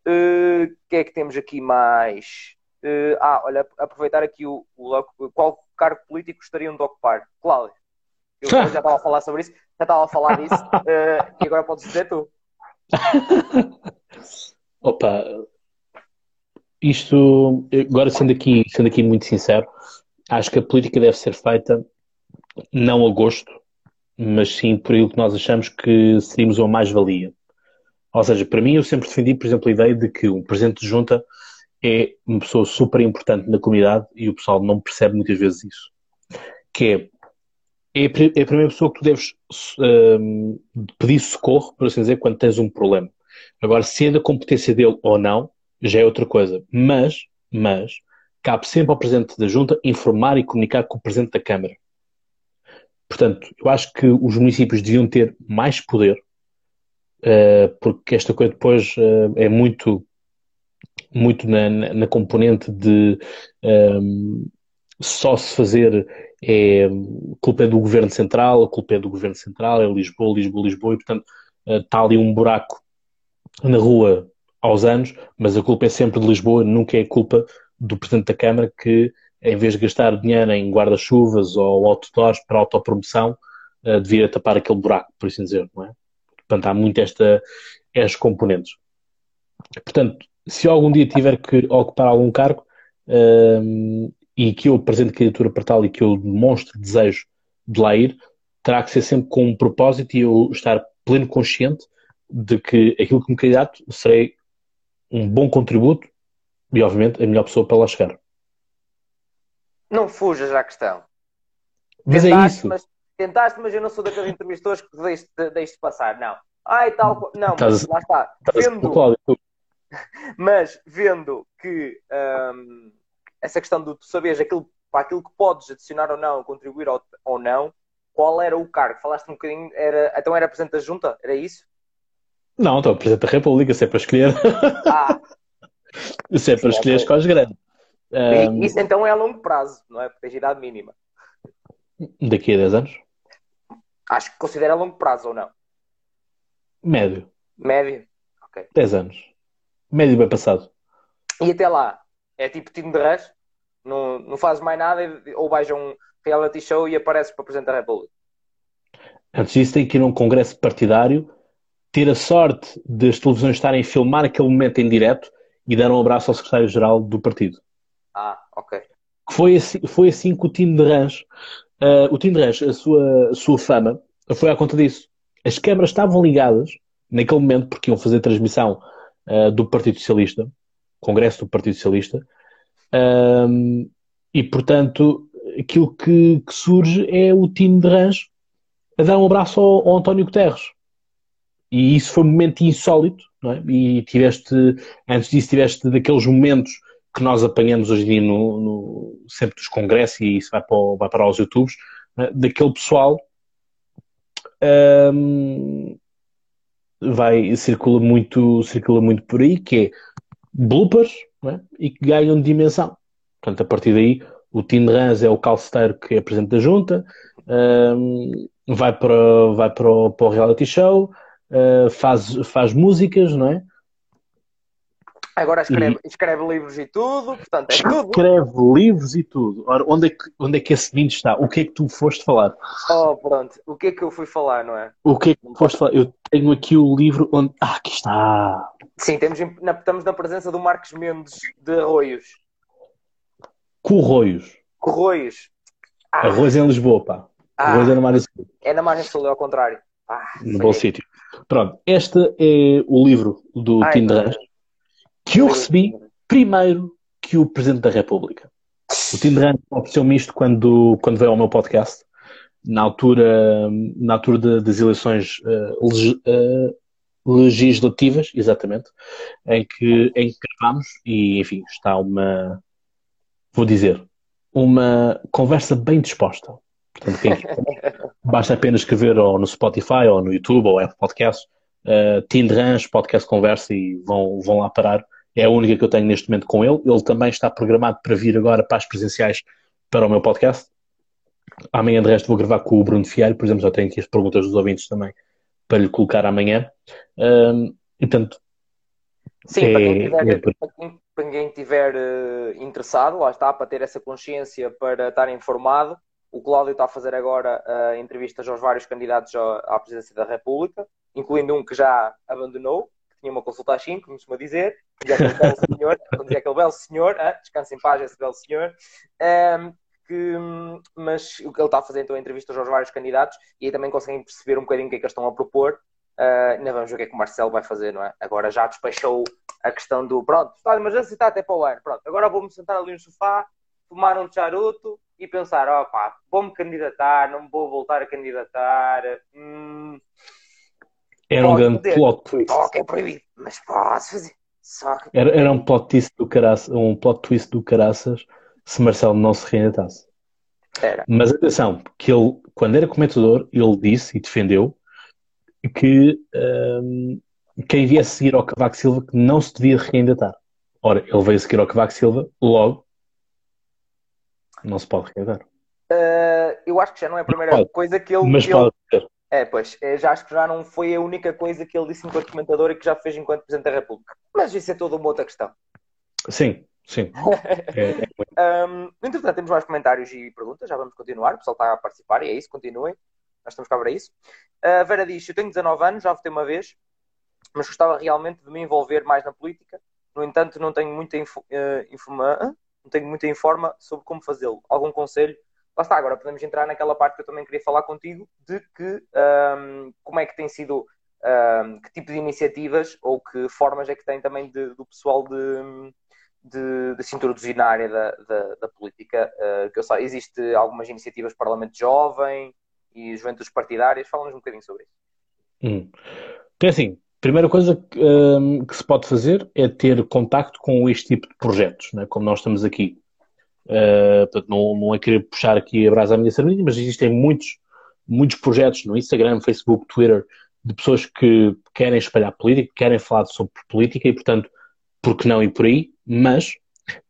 O uh, que é que temos aqui mais? Uh, ah, olha, aproveitar aqui o, o, qual cargo político gostariam de ocupar? Cláudio. Eu já estava a falar sobre isso, já estava a falar disso, uh, e agora podes dizer tu. Opa, isto, agora sendo aqui, sendo aqui muito sincero, acho que a política deve ser feita não a gosto, mas sim por aquilo que nós achamos que seríamos uma mais-valia. Ou seja, para mim eu sempre defendi, por exemplo, a ideia de que um presidente de junta é uma pessoa super importante na comunidade e o pessoal não percebe muitas vezes isso. Que é, é a primeira pessoa que tu deves um, pedir socorro, por assim dizer, quando tens um problema. Agora, sendo a competência dele ou não, já é outra coisa. Mas, mas, cabe sempre ao Presidente da Junta informar e comunicar com o Presidente da Câmara. Portanto, eu acho que os municípios deviam ter mais poder, uh, porque esta coisa depois uh, é muito muito na, na, na componente de um, só se fazer é culpa é do governo central, a culpa é do governo central, é Lisboa, Lisboa, Lisboa, e portanto está ali um buraco na rua aos anos, mas a culpa é sempre de Lisboa, nunca é culpa do Presidente da Câmara que, em vez de gastar dinheiro em guarda-chuvas ou outdoors para autopromoção, devia tapar aquele buraco, por assim dizer, não é? Portanto, há muito esta, estas componentes. Portanto, se eu algum dia tiver que ocupar algum cargo uh, e que eu apresente candidatura para tal e que eu demonstre desejo de lá ir, terá que ser sempre com um propósito e eu estar pleno consciente de que aquilo que me candidato serei um bom contributo e, obviamente, a melhor pessoa para lá chegar. Não fujas à questão. Mas é tentaste, é isso. Mas, tentaste, mas eu não sou daqueles entrevistadores que deixe, deixe passar. Não. Ai, tal. Não, Tás, lá está. Vendo, mas vendo que hum, essa questão de tu saberes aquilo, para aquilo que podes adicionar ou não, contribuir ou, ou não, qual era o cargo? Falaste um bocadinho, era, então era Presidente da Junta? Era isso? Não, então Presidente da República, se é para escolher. Ah. se é para escolher, escolhes grande. Um, isso então é a longo prazo, não é? Porque tens idade mínima. Daqui a 10 anos? Acho que considera a longo prazo ou não? Médio. Médio? Ok. 10 anos. Médio bem passado. E até lá, é tipo time de rush? Não, não fazes mais nada ou vais a um reality show e apareces para Presidente da República? Antes disso, tem que ir a um congresso partidário, ter a sorte de as televisões estarem a filmar aquele momento em direto e dar um abraço ao secretário-geral do partido. Ah, ok. Foi assim, foi assim que o time de Rãs, uh, o Rãs, a sua, a sua fama, foi à conta disso. As câmaras estavam ligadas naquele momento, porque iam fazer transmissão uh, do Partido Socialista, Congresso do Partido Socialista, e portanto, aquilo que, que, surge é o Rãs a dar um abraço ao, ao António Guterres. E isso foi um momento insólito, é? E tiveste, antes disso, tiveste daqueles momentos que nós apanhamos hoje em dia no, no, sempre dos congressos e isso vai para, o, vai para os YouTubes, é? daquele pessoal um, vai, circula muito, circula muito por aí, que é bloopers é? e que ganham dimensão. Portanto, a partir daí, o Tim Rans é o calceteiro que é presidente da junta, um, vai, para, vai para, o, para o reality show, uh, faz, faz músicas, não é? Agora escreve, e... escreve livros e tudo, portanto, é tudo. Escreve livros e tudo. Ora, onde é, que, onde é que esse vinho está? O que é que tu foste falar? Oh, pronto. O que é que eu fui falar, não é? O que é que tu foste falar? Eu tenho aqui o livro onde. Ah, aqui está! Sim, temos, na, estamos na presença do Marcos Mendes de Arroios. Corroios. Corroios. Ah. Arroz em Lisboa, pá. Ah. Arroz é na margem sul. É na margem sul, é ao contrário. Ah, no bom sítio. Pronto, este é o livro do Ai, Tinderans que eu recebi primeiro que o Presidente da República. O Tinderans ofereceu-me isto quando, quando veio ao meu podcast, na altura, na altura de, das eleições uh, leg, uh, legislativas, exatamente, em que, em que gravámos e, enfim, está uma, vou dizer, uma conversa bem disposta. Portanto, quem, basta apenas escrever ou no Spotify ou no YouTube ou Apple Podcast, uh, Tinderans Podcast Conversa e vão, vão lá parar. É a única que eu tenho neste momento com ele. Ele também está programado para vir agora para as presenciais para o meu podcast. Amanhã, de resto, vou gravar com o Bruno Fialho. Por exemplo, já tenho aqui as perguntas dos ouvintes também para lhe colocar amanhã. Um, e, portanto, Sim, é, para quem estiver, é... para quem, para quem estiver uh, interessado, lá está, para ter essa consciência, para estar informado, o Cláudio está a fazer agora uh, entrevistas aos vários candidatos à presidência da República, incluindo um que já abandonou, que tinha uma consulta às 5, como costuma dizer, como dizia aquele belo senhor, dizia aquele belo senhor, ah, descansa em paz esse belo senhor, um, que, mas o que ele está a fazer então é entrevistas aos vários candidatos e aí também conseguem perceber um bocadinho o que é que eles estão a propor Uh, ainda vamos ver o que é que o Marcelo vai fazer, não é? Agora já despachou a questão do pronto, está de emergência está até para o ano. Pronto, agora vou-me sentar ali no sofá, tomar um charuto e pensar: ó pá, vou-me candidatar, não vou voltar a candidatar. Hum, era um grande fazer. plot twist. Oh, que é proibido, mas posso fazer. Que... era, era um plot twist do caraças, um plot twist do caraças se Marcelo não se reendatasse. Era. Mas atenção, que ele, quando era comentador, ele disse e defendeu que um, quem viesse seguir ao Cavaco Silva que não se devia recandidatar. Ora, ele veio seguir ao Cavaco Silva, logo não se pode requeitar. Uh, eu acho que já não é a primeira pode, coisa que ele. Mas que pode ele... É, pois, já acho que já não foi a única coisa que ele disse enquanto comentador e que já fez enquanto Presidente da República. Mas isso é toda uma outra questão. Sim, sim. é, é um, entretanto, temos mais comentários e perguntas, já vamos continuar. O pessoal está a participar e é isso, continuem. Nós estamos cá para isso. A Vera diz: Eu tenho 19 anos, já votei uma vez, mas gostava realmente de me envolver mais na política. No entanto, não tenho muita info, uh, informa, não tenho muita informa sobre como fazê-lo. Algum conselho? Lá está, agora podemos entrar naquela parte que eu também queria falar contigo, de que um, como é que tem sido, um, que tipo de iniciativas ou que formas é que tem também de, do pessoal de, de, de, se introduzir na área da, da, da política. Uh, que eu sei, existe algumas iniciativas Parlamento Jovem e Juventudes Partidárias. Fala-nos um bocadinho sobre isso. Hum. Então, assim, primeira coisa que, um, que, se pode fazer é ter contacto com este tipo de projetos, né? como nós estamos aqui. Uh, portanto, não, não é querer puxar aqui a brasa à minha sardinha, mas existem muitos, muitos projetos no Instagram, Facebook, Twitter, de pessoas que querem espalhar política, querem falar sobre política e, portanto, por que não ir por aí, mas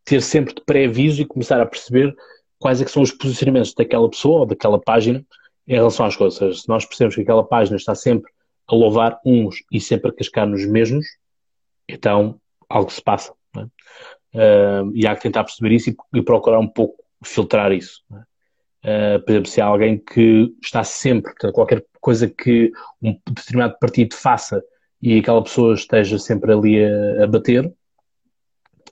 ter sempre de pré-aviso e começar a perceber quais é que são os posicionamentos daquela pessoa ou daquela página em relação às coisas. Se nós percebemos que aquela página está sempre a louvar uns e sempre a cascar nos mesmos, então algo se passa. É? Uh, e há que tentar perceber isso e, e procurar um pouco filtrar isso. É? Uh, por exemplo, se há alguém que está sempre, portanto, qualquer coisa que um determinado partido faça e aquela pessoa esteja sempre ali a, a bater,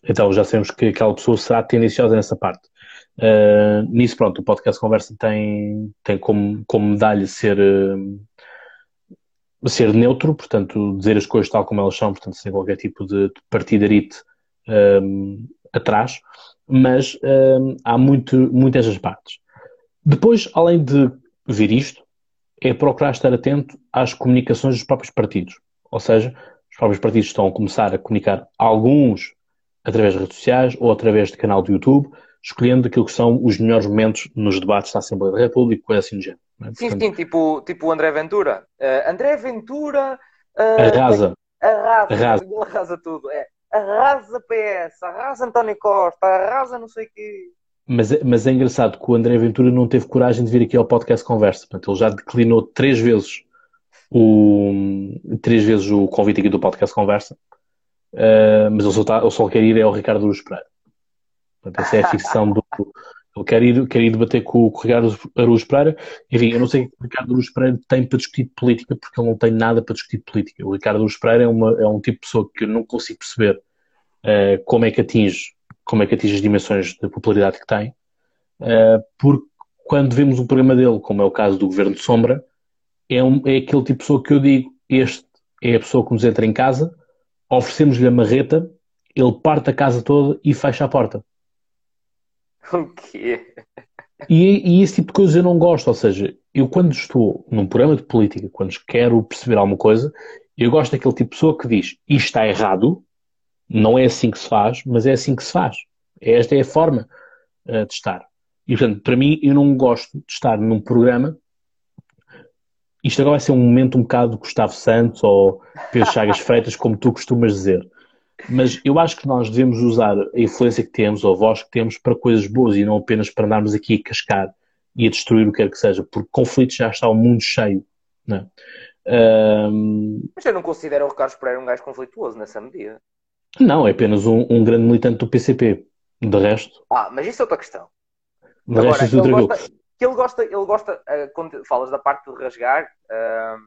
então já sabemos que aquela pessoa será tendenciosa nessa parte. Uh, nisso, pronto, o podcast Conversa tem, tem como, como medalha ser, uh, ser neutro, portanto, dizer as coisas tal como elas são, portanto, sem qualquer tipo de, de partidarite um, atrás, mas um, há muito, muitas essas partes. Depois, além de ver isto, é procurar estar atento às comunicações dos próprios partidos. Ou seja, os próprios partidos estão a começar a comunicar alguns através de redes sociais ou através de canal do YouTube, escolhendo aquilo que são os melhores momentos nos debates da Assembleia da República, coisa assim do género. É? Sim, Portanto, sim, tipo, tipo André Ventura. Uh, André Ventura uh, arrasa. Arrasa, arrasa. arrasa tudo. É arrasa PS, arrasa António Costa, arrasa não sei o quê. Mas, é, mas é engraçado que o André Ventura não teve coragem de vir aqui ao podcast Conversa. Portanto, ele já declinou três vezes o, três vezes o convite aqui do podcast Conversa. Uh, mas ele só, tá, ele só quer ir é ao Ricardo Luz Pereira. Portanto, essa é a ficção do. Ele quer ir, quer ir debater com, com o Ricardo Araújo Pereira. Enfim, eu não sei o que o Ricardo Araújo Pereira tem para discutir política, porque ele não tem nada para discutir política. O Ricardo Araújo Pereira é, uma, é um tipo de pessoa que eu não consigo perceber uh, como é que atinge como é que atinge as dimensões de popularidade que tem, uh, porque quando vemos um programa dele, como é o caso do Governo de Sombra, é, um, é aquele tipo de pessoa que eu digo, este é a pessoa que nos entra em casa, oferecemos-lhe a marreta, ele parte a casa toda e fecha a porta. O quê? E, e, esse tipo de coisas eu não gosto, ou seja, eu quando estou num programa de política, quando quero perceber alguma coisa, eu gosto daquele tipo de pessoa que diz isto está errado, não é assim que se faz, mas é assim que se faz. Esta é a forma uh, de estar. E, portanto, para mim, eu não gosto de estar num programa. Isto agora vai ser um momento um bocado Gustavo Santos ou Pedro Chagas Freitas, como tu costumas dizer. Mas eu acho que nós devemos usar a influência que temos, ou a voz que temos, para coisas boas e não apenas para andarmos aqui a cascar e a destruir o que quer que seja, porque conflitos já está o mundo cheio. Não é? um... Mas eu não considero o Ricardo Pereira um gajo conflituoso nessa medida. Não, é apenas um, um, grande militante do PCP. De resto. Ah, mas isso é outra questão. De Agora, resto, ele gosta, ele gosta, ele gosta uh, quando falas da parte de rasgar, uh,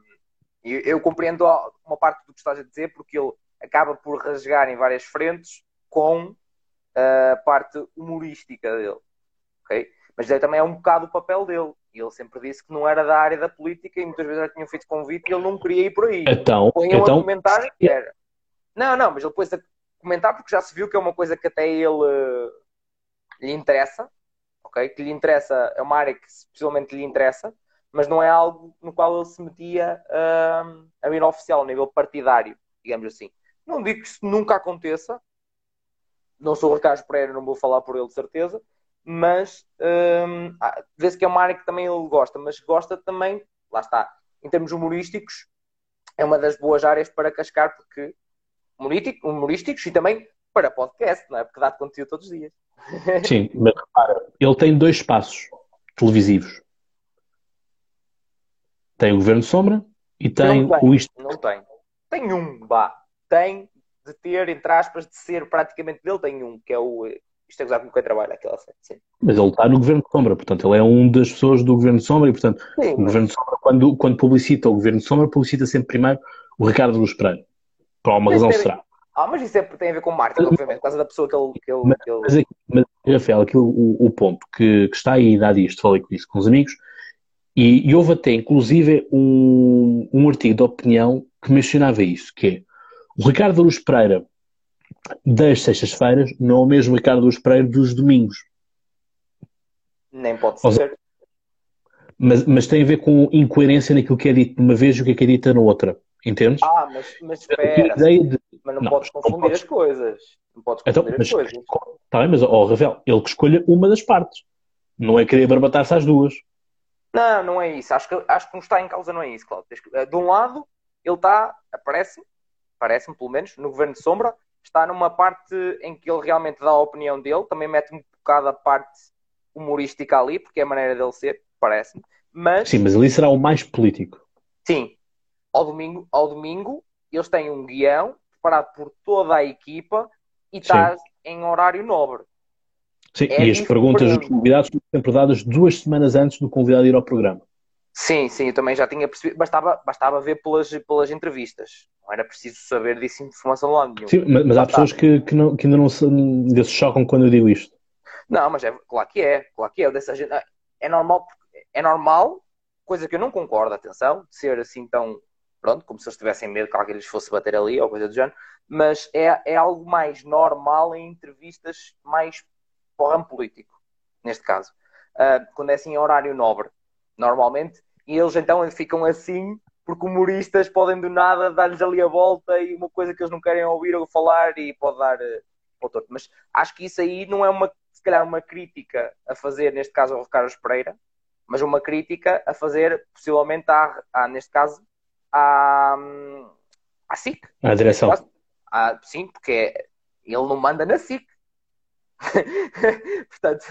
eu, eu, compreendo uma parte do que estás a dizer, porque ele acaba por rasgar em várias frentes com a parte humorística dele. Okay? Mas também é um bocado o papel dele. E ele sempre disse que não era da área da política e muitas vezes já tinham feito convite e ele não queria ir por aí. Então, Põe então... a comentar que era. Não, não, mas ele a comentar porque já se viu que é uma coisa que até ele uh, lhe interessa, ok? Que lhe interessa, é uma área que possivelmente lhe interessa, mas não é algo no qual ele se metia uh, a nível oficial, a nível partidário, digamos assim. Não digo que isso nunca aconteça, não sou o Ricardo Pereira, não vou falar por ele de certeza, mas um, ah, vê-se que é uma área que também ele gosta, mas gosta também, lá está, em termos humorísticos, é uma das boas áreas para cascar, porque humorísticos e também para podcast, não é? Porque dá conteúdo todos os dias. Sim, mas repara, ele tem dois espaços televisivos. Tem o Governo Sombra e tem, tem o Isto. Não tem. Tem um, vá. Tem de ter, entre aspas, de ser praticamente dele, tem um, que é o. Isto é gozado com quem trabalha, aquela série. Mas ele está no Governo Sombra, portanto, ele é um das pessoas do Governo Sombra e, portanto, Sim, o Governo Sombra, quando, quando publicita o Governo Sombra, publicita sempre primeiro o Ricardo Luz Pereira. Por alguma Mas razão será. Ah, mas isso é, tem a ver com marketing, obviamente, por causa da pessoa que ele. Que ele, que ele- Mas, mas Rafael, aquilo, o, o ponto que, que está aí dado isto, falei com isso com os amigos, e, e houve até, inclusive, um, um artigo de opinião que mencionava isso, que é o Ricardo Luz Pereira das sextas-feiras não é o mesmo Ricardo Luz Pereira dos domingos. Nem pode Ou ser. Mas, mas tem a ver com incoerência naquilo que é dito numa vez e o que é que é dito na outra. Entendes? Ah, mas, mas espera, de. mas não, Não, podes não confundir podes. as coisas. Não podes Então, confundir mas, as coisas. tá bem, mas, ó, Rafael, ele que escolha uma das partes. Não é querer barbatar-se às duas. Não, não é isso. Acho que, acho que não está em causa, não é isso, Cláudio. Eh, De um lado, ele está, parece-me, parece-me pelo menos, no Governo de Sombra, está numa parte em que ele realmente dá a opinião dele, também mete um bocado a parte humorística ali, porque é a maneira dele ser, parece-me. Mas, Sim, mas ali será o mais político. sim, ao domingo, ao domingo, eles têm um guião preparado por toda a equipa e está em horário nobre. Sim, É e as perguntas dos convidados são sempre dadas duas semanas antes do convidado ir ao programa. Sim, sim, eu também já tinha percebido. Bastava, bastava ver pelas, pelas entrevistas. Não era preciso saber disso informação lá nenhum. Sim, mas, mas há pessoas que, que, não, que ainda não se, ainda se chocam quando eu digo isto. Não, mas é claro que é, claro que é. Dessa gente, é normal, é normal, coisa que eu não concordo, atenção, de ser assim tão pronto, como se eles tivessem medo que alguém lhes fosse bater ali ou coisa do género, mas é, é algo mais normal em entrevistas mais para o ramo político, neste caso. Ah, quando é assim em horário nobre, normalmente, e eles então ficam assim porque humoristas podem do nada dar-lhes ali a volta e uma coisa que eles não querem ouvir ou falar e pode dar o torto. Mas acho que isso aí não é uma, se calhar, uma crítica a fazer, neste caso, ao Carlos Pereira, mas uma crítica a fazer, possivelmente, à, à, neste caso, à, à SIC. À direção. Ah, sim, porque ele não manda na SIC. Portanto,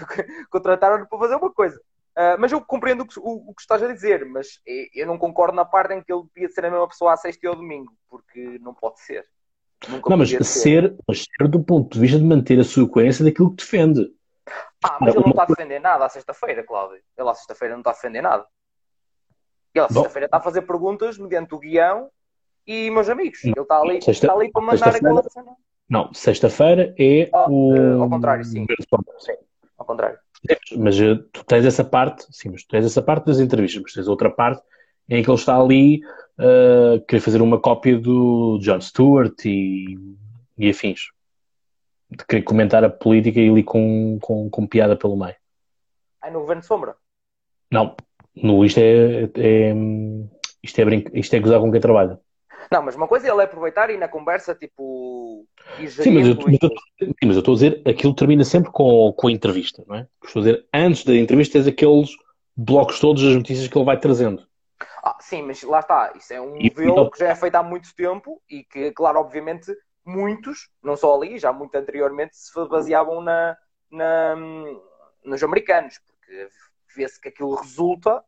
contrataram-no para fazer uma coisa. Ah, mas eu compreendo o que, o- o que estás a dizer, mas eu não concordo na parte em que ele devia ser a mesma pessoa à sexta e ao domingo, porque não pode ser. Nunca Não, mas podia ser, mas ser do ponto de vista de manter a sua coerência daquilo que defende. Ah, mas ele não está a defender nada à sexta-feira, Cláudio. Ele à sexta-feira não está a defender nada. Ele Bom. sexta-feira está a fazer perguntas mediante o guião e meus amigos. Ele está ali, Sexta- está ali para mandar aquela cena. Não, sexta-feira é Ah, o. eh, ao contrário, sim. Sim. Ao contrário. Mas eh, tu tens essa parte, sim, mas tu tens essa parte das entrevistas, mas tens outra parte em que ele está ali a querer fazer uma cópia do John Stewart e, e afins. De querer comentar a política e ali com, com, com piada pelo meio. Aí no Governo de Sombra. Não, no, isto é, é, isto é, brinca, isto é gozar com quem trabalha. Não, mas uma coisa é ele aproveitar e na conversa, tipo, Sim, mas eu, mas estou a dizer, aquilo termina sempre com, com a entrevista, não é? Estou a dizer, antes da entrevista tens aqueles blocos todos das notícias que ele vai trazendo. Ah, sim, mas lá está. Isso é um modelo que já é feito há muito tempo e que, claro, obviamente, muitos, não só ali, já muito anteriormente, se baseavam na, na- nos americanos, porque vê-se que aquilo resulta,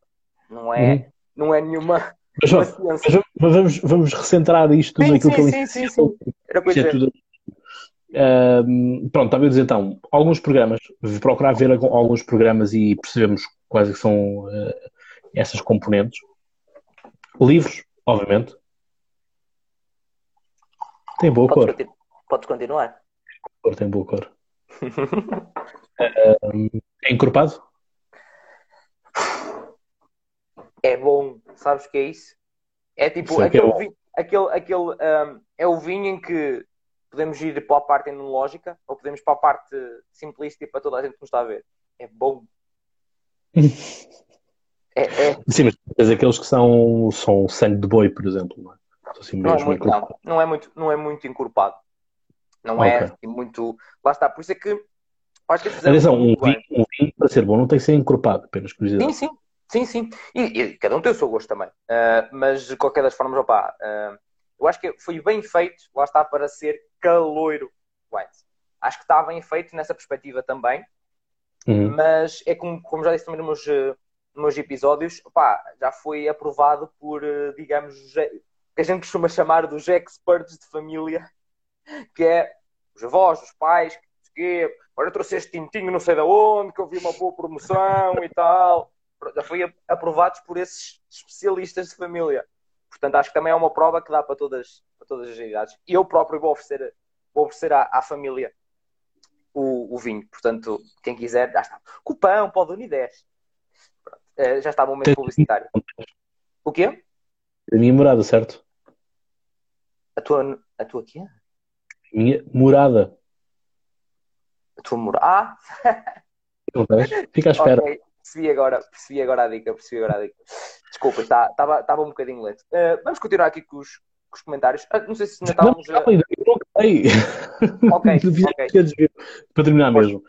não é, Uhum. não é nenhuma, Mas, ciência. mas vamos, vamos recentrar isto Sim, naquilo sim, que sim, ele sim, sim. Era coisa é tudo. Ahm, pronto, estava a dizer então, alguns programas, procurar ver alguns programas e percebemos quais é que são eh, essas componentes. Livros, obviamente. Tem boa Podes, cor, continu- podes continuar. tem boa cor. É encorpado? É bom, sabes o que é isso? É tipo que é aquele bom. vinho, aquele, aquele, ahm, é o vinho em que podemos ir para a parte enológica ou podemos para a parte simplista e para toda a gente que nos está a ver. É bom. É, é, Sim, mas tens aqueles que são, são sangue de boi, por exemplo. Não é? Assim não, é muito, não, não é muito, não é muito encorpado. Não é Ok. assim, muito. Lá está, por isso é que acho que Atenção, um vinho, um vinho, para ser bom, não tem que ser encorpado, apenas curiosidade. Sim, sim, sim, sim. E, e cada um tem o seu gosto também. Ah, mas de qualquer das formas, opá, ah, eu acho que foi bem feito, lá está, para ser caloiro. consequence. Acho que está bem feito nessa perspectiva também, Uhum. mas é como, como já disse também nos meus, nos meus episódios, pá, já foi aprovado por, eh, digamos, que a gente costuma chamar dos experts de família, que é os avós, os pais, que agora trouxe este tintinho não sei de onde, que eu vi uma boa promoção e tal. Já foi aprovados por esses especialistas de família. Portanto, acho que também é uma prova que dá para todas, para todas as idades. E eu próprio vou oferecer, vou oferecer à, à família o, o vinho. Portanto, quem quiser, já está. Cupão, pode unir 10. Pronto. Eh, já está o momento publicitário. O quê? A minha morada, certo? A tua, a tua quê? Minha morada. A tua mora. Ah? Fica à espera. ok. Percebi agora, percebi agora a dica, percebi agora a dica. Desculpa, estava estava um bocadinho lento. Eh, vamos continuar aqui com os, com os comentários. Ah, não sei se ainda Não, estávamos a. eu não acabei. Ok, Devia ok. ter desviado. Para terminar Força. mesmo.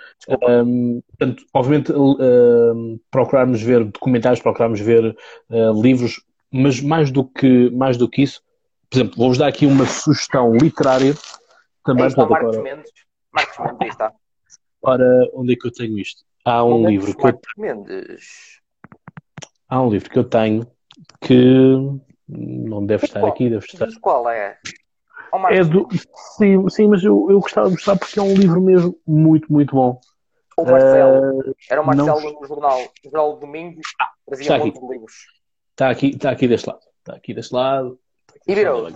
Um, portanto, obviamente, um, procurarmos ver documentários, procurarmos ver uh, livros, mas mais do que, mais do que isso, por exemplo, vou-vos dar aqui uma sugestão literária também. Aí está portanto, Marcos agora, Mendes. Marcos Mendes, aí está. ora, onde é que eu tenho isto? Há um Momentos livro que eu, há um livro que eu tenho que não deve estar Qual? aqui, deve estar. Diz qual é? É do, sim, sim, mas eu, eu gostava de mostrar porque é um livro mesmo muito, muito bom. O Marcelo. Uh, Era o não- Marcelo no jornal, no jornal do domingo. Trazia está um aqui. monte de livros. Está aqui, está aqui deste lado. Está aqui deste lado. Aqui E virou.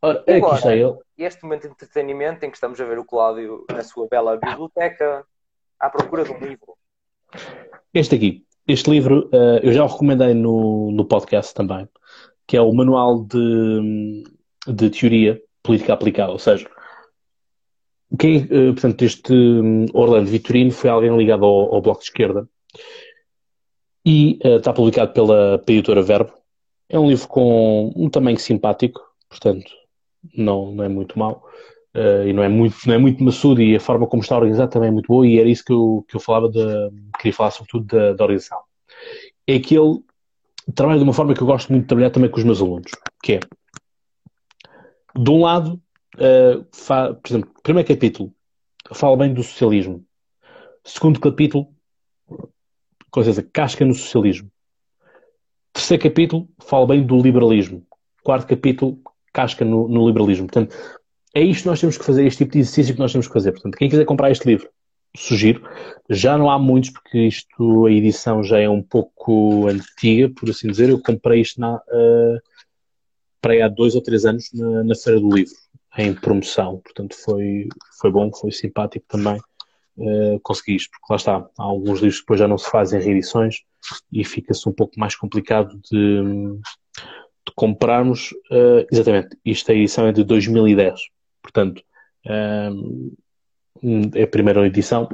Ora, E aqui agora? está ele. Este momento de entretenimento em que estamos a ver o Cláudio na sua bela biblioteca à procura de um livro. Este aqui. Este livro eh, eu já o recomendei no, no podcast também, que é o Manual de, de Teoria Política Aplicada. Ou seja, quem, eh, portanto, este hum, Orlando Vitorino foi alguém ligado ao, ao Bloco de Esquerda e eh, está publicado pela, pela editora Verbo. É um livro com um tamanho simpático, portanto, não, não é muito mau. eh, e não é muito, não é muito maçudo e a forma como está organizado também é muito boa e era isso que eu, que eu falava de, queria falar sobretudo da, da organização. É que ele trabalha de uma forma que eu gosto muito de trabalhar também com os meus alunos, que é, de um lado, eh, fa- por exemplo, primeiro capítulo, fala bem do socialismo. Segundo capítulo, com certeza, casca no socialismo. Terceiro capítulo, fala bem do liberalismo. Quarto capítulo, casca no, no liberalismo. Portanto, é isto que nós temos que fazer, este tipo de exercício que nós temos que fazer. Portanto, quem quiser comprar este livro, sugiro. Já não há muitos, porque isto, a edição já é um pouco antiga, por assim dizer. Eu comprei isto na, uh, para há dois ou três anos na, na Feira do Livro, em promoção. Portanto, foi, foi bom, foi simpático também. Uh, consegui isto, porque lá está, há alguns livros que depois já não se fazem reedições e fica-se um pouco mais complicado de comprarmos. Uh, exatamente, isto a edição é de 2010, portanto, um, é a primeira edição,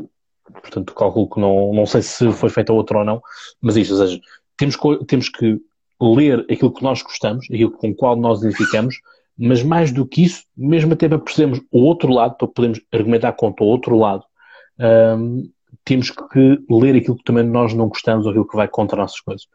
portanto, calculo que não, não sei se foi feita outra ou não, mas isto, ou seja, temos, temos que ler aquilo que nós gostamos, aquilo com o qual nós identificamos, mas mais do que isso, mesmo até para percebermos o outro lado, para podermos argumentar contra o outro lado, um, temos que ler aquilo que também nós não gostamos ou aquilo que vai contra nossas coisas.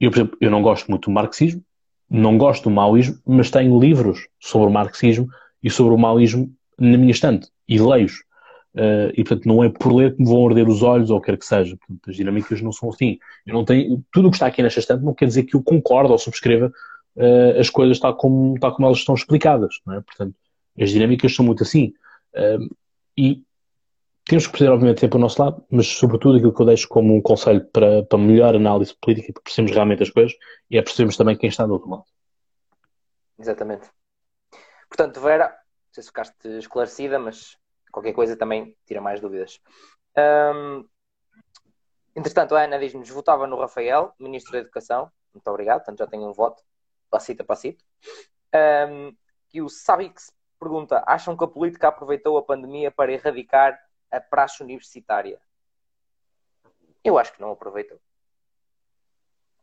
Eu, por exemplo, eu não gosto muito do marxismo, não gosto do maoísmo, mas tenho livros sobre o marxismo e sobre o maoísmo na minha estante e leio-os. Uh, e portanto não é por ler que me vão arder os olhos ou o que quer que seja. Portanto, as dinâmicas não são assim. Eu não tenho, tudo o que está aqui nesta estante não quer dizer que eu concordo ou subscreva uh, as coisas tal como, tal como elas estão explicadas. É? Portanto, as dinâmicas são muito assim. Uh, e temos que perceber, obviamente, sempre o nosso lado, mas sobretudo aquilo que eu deixo como um conselho para, para melhor análise política, para percebermos realmente as coisas e é percebermos também quem está do outro lado. Exatamente. Portanto, Vera, não sei se ficaste esclarecida, mas qualquer coisa também tira mais dúvidas. Um, entretanto, a Ana diz-nos: votava no Rafael, Ministro da Educação. Muito obrigado, portanto já tenho um voto. Passito a passito. E o Sabix pergunta: acham que a política aproveitou a pandemia para erradicar a praxe universitária? Eu acho que não aproveitou.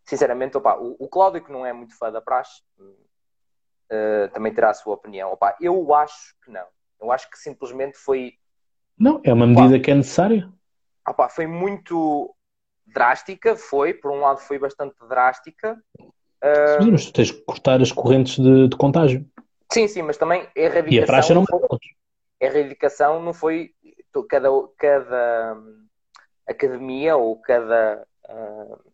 Sinceramente, opa, o, o Cláudio, que não é muito fã da praxe, uh, também terá a sua opinião. Opa, eu acho que não. Eu acho que simplesmente foi. Não, é uma medida opa, que é necessária. Opa, foi muito drástica, foi. Por um lado, foi bastante drástica. Uh... Sim, mas tu tens que cortar as correntes de, de contágio. Sim, sim, mas também a erradicação. E a praxe não foi, a erradicação não foi cada, cada academia ou cada uh,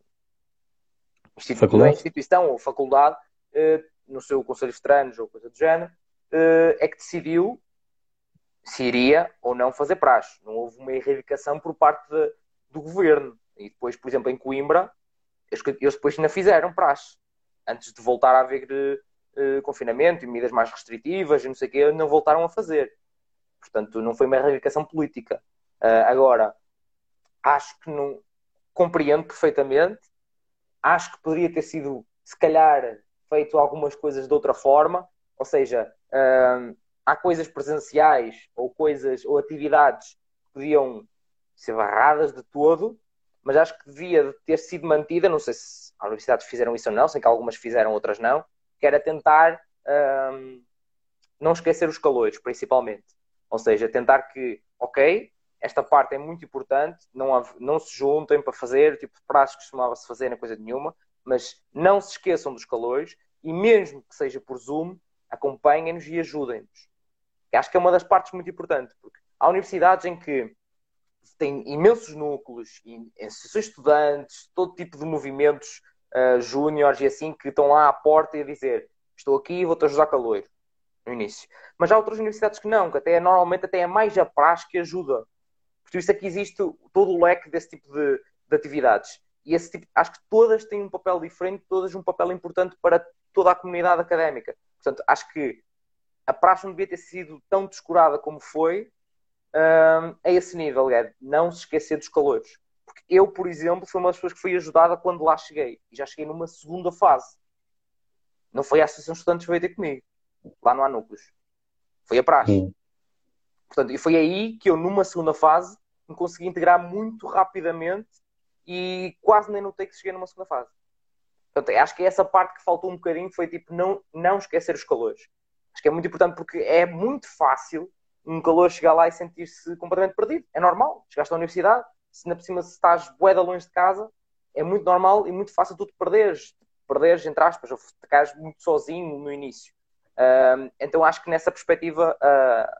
instituição, instituição ou faculdade uh, no seu conselho de estranhos ou coisa do género uh, é que decidiu se iria ou não fazer praxe. Não houve uma erradicação por parte de, do governo. E depois, por exemplo, em Coimbra, eles, eles depois ainda fizeram praxe. Antes de voltar a haver uh, confinamento e medidas mais restritivas e não sei o quê, não voltaram a fazer. Portanto, não foi uma erradicação política. Uh, agora, acho que não compreendo perfeitamente. Acho que poderia ter sido, se calhar, feito algumas coisas de outra forma. Ou seja, uh, há coisas presenciais ou coisas ou atividades que podiam ser barradas de todo, mas acho que devia ter sido mantida. Não sei se as universidades fizeram isso ou não, sei que algumas fizeram, outras não, que era tentar um, não esquecer os calores, principalmente. Ou seja, tentar que, ok, esta parte é muito importante, não, há, não se juntem para fazer, tipo de prazo que costumava-se fazer, na coisa nenhuma, mas não se esqueçam dos calores e mesmo que seja por Zoom, acompanhem-nos e ajudem-nos. Acho que é uma das partes muito importantes, porque há universidades em que tem imensos núcleos, associações estudantes, todo tipo de movimentos uh, júniores e assim, que estão lá à porta e a dizer estou aqui e vou-te ajudar caloiro no início. Mas há outras universidades que não, que até normalmente até é mais a praxe que ajuda. Por isso é que existe todo o leque desse tipo de, de atividades. E esse tipo, acho que todas têm um papel diferente, todas um papel importante para toda a comunidade académica. Portanto, acho que a praxe não devia ter sido tão descurada como foi um, a esse nível, é não se esquecer dos calores. Porque eu, por exemplo, fui uma das pessoas que fui ajudada quando lá cheguei. E já cheguei numa segunda fase. Não foi a Associação de Estudantes que veio ter comigo. Lá não há núcleos. Foi a praxe. Sim. Portanto, e foi aí que eu, numa segunda fase, me consegui integrar muito rapidamente e quase nem notei que cheguei numa segunda fase. Portanto, acho que essa parte que faltou um bocadinho foi tipo não, não esquecer os calores. Acho que é muito importante porque é muito fácil um calor chegar lá e sentir-se completamente perdido. É normal. Chegaste à universidade, se na cima se estás bué longe de casa, é muito normal e muito fácil tu te perderes. Perderes, entre aspas, ou ficares muito sozinho no início. Uh, então acho que nessa perspectiva uh,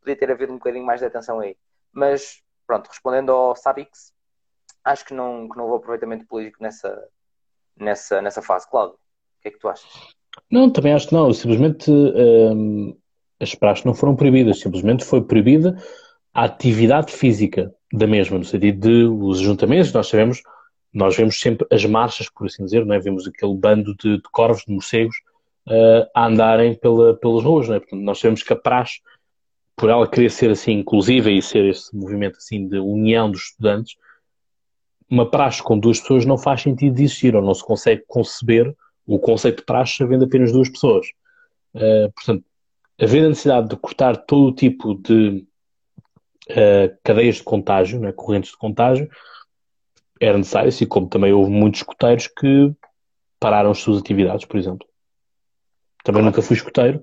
podia ter havido um bocadinho mais de atenção aí. Mas pronto, respondendo ao Sabix, acho que não, que não houve aproveitamento político nessa, nessa, nessa fase. Cláudio, o que é que tu achas? Não, também acho que não. Simplesmente as praxes não foram proibidas, simplesmente foi proibida a atividade física da mesma, no sentido de os ajuntamentos, nós sabemos, nós vemos sempre as marchas, por assim dizer, não é? vemos aquele bando de, de corvos, de morcegos, uh, a andarem pela, pelas ruas, é? Portanto, nós sabemos que a praxe, por ela querer ser assim inclusiva e ser esse movimento assim de união dos estudantes, uma praxe com duas pessoas não faz sentido de existir, ou não se consegue conceber o conceito de praxe havendo apenas duas pessoas. Uh, portanto, havendo a necessidade de cortar todo o tipo de uh, cadeias de contágio, né, correntes de contágio, era necessário, assim como também houve muitos escuteiros que pararam as suas atividades, por exemplo. Também nunca fui escuteiro,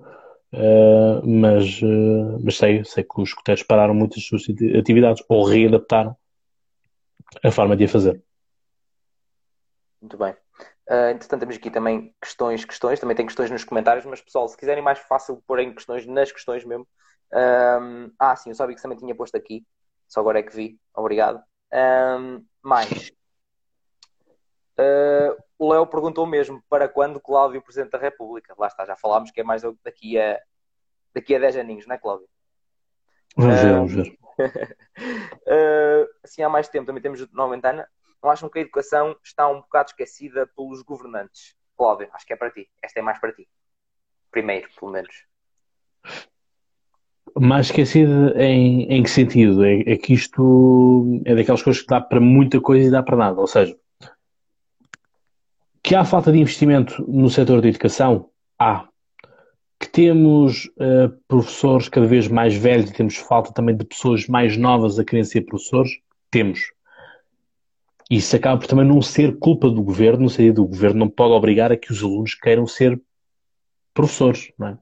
uh, mas, uh, mas sei, sei que os escuteiros pararam muitas suas atividades ou readaptaram a forma de a fazer. Muito bem. Uh, entretanto, temos aqui também questões, questões, também tem questões nos comentários, mas pessoal, se quiserem mais fácil porem questões nas questões mesmo. Um, ah, sim, eu sabia que também tinha posto aqui, só agora é que vi, obrigado. Um, mais. Uh, o Léo perguntou mesmo para quando Cláudio Presidente da República. Lá está, já falámos que é mais daqui a, daqui a 10 aninhos, não é, Cláudio? Vamos ver, vamos ver. uh, assim, há mais tempo também temos o Noventana não acham que a educação está um bocado esquecida pelos governantes? Cláudio, acho que é para ti. Esta é mais para ti. Primeiro, pelo menos. Mais esquecida em, em que sentido? É, é, que isto é daquelas coisas que dá para muita coisa e dá para nada. Ou seja, que há falta de investimento no setor da educação? Há. Que temos uh, professores cada vez mais velhos e temos falta também de pessoas mais novas a querem ser professores? Temos. Isso acaba por também não ser culpa do governo, no sentido do governo não pode obrigar a que os alunos queiram ser professores, não é?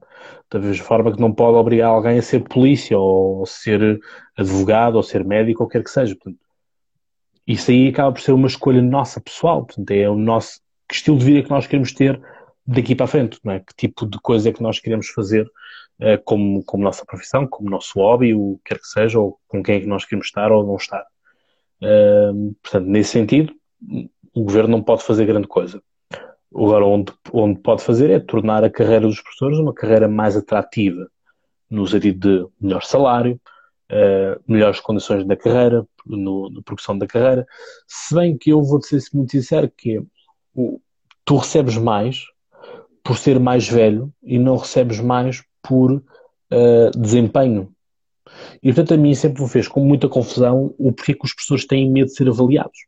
Da mesma forma que não pode obrigar alguém a ser polícia, ou ser advogado, ou ser médico, ou quer que seja. Portanto, isso aí acaba por ser uma escolha nossa pessoal, portanto, é o nosso que estilo de vida que nós queremos ter daqui para a frente, não é? Que tipo de coisa é que nós queremos fazer uh, como, como nossa profissão, como nosso hobby, o que quer que seja, ou com quem é que nós queremos estar ou não estar. Uh, portanto, nesse sentido, o governo não pode fazer grande coisa. Agora, onde, onde pode fazer é tornar a carreira dos professores uma carreira mais atrativa, no sentido de melhor salário, uh, melhores condições na carreira, no, na progressão da carreira. Se bem que eu vou ser muito sincero que tu recebes mais por ser mais velho e não recebes mais por uh, desempenho. E portanto a mim sempre me fez com muita confusão o porquê que os professores têm medo de ser avaliados.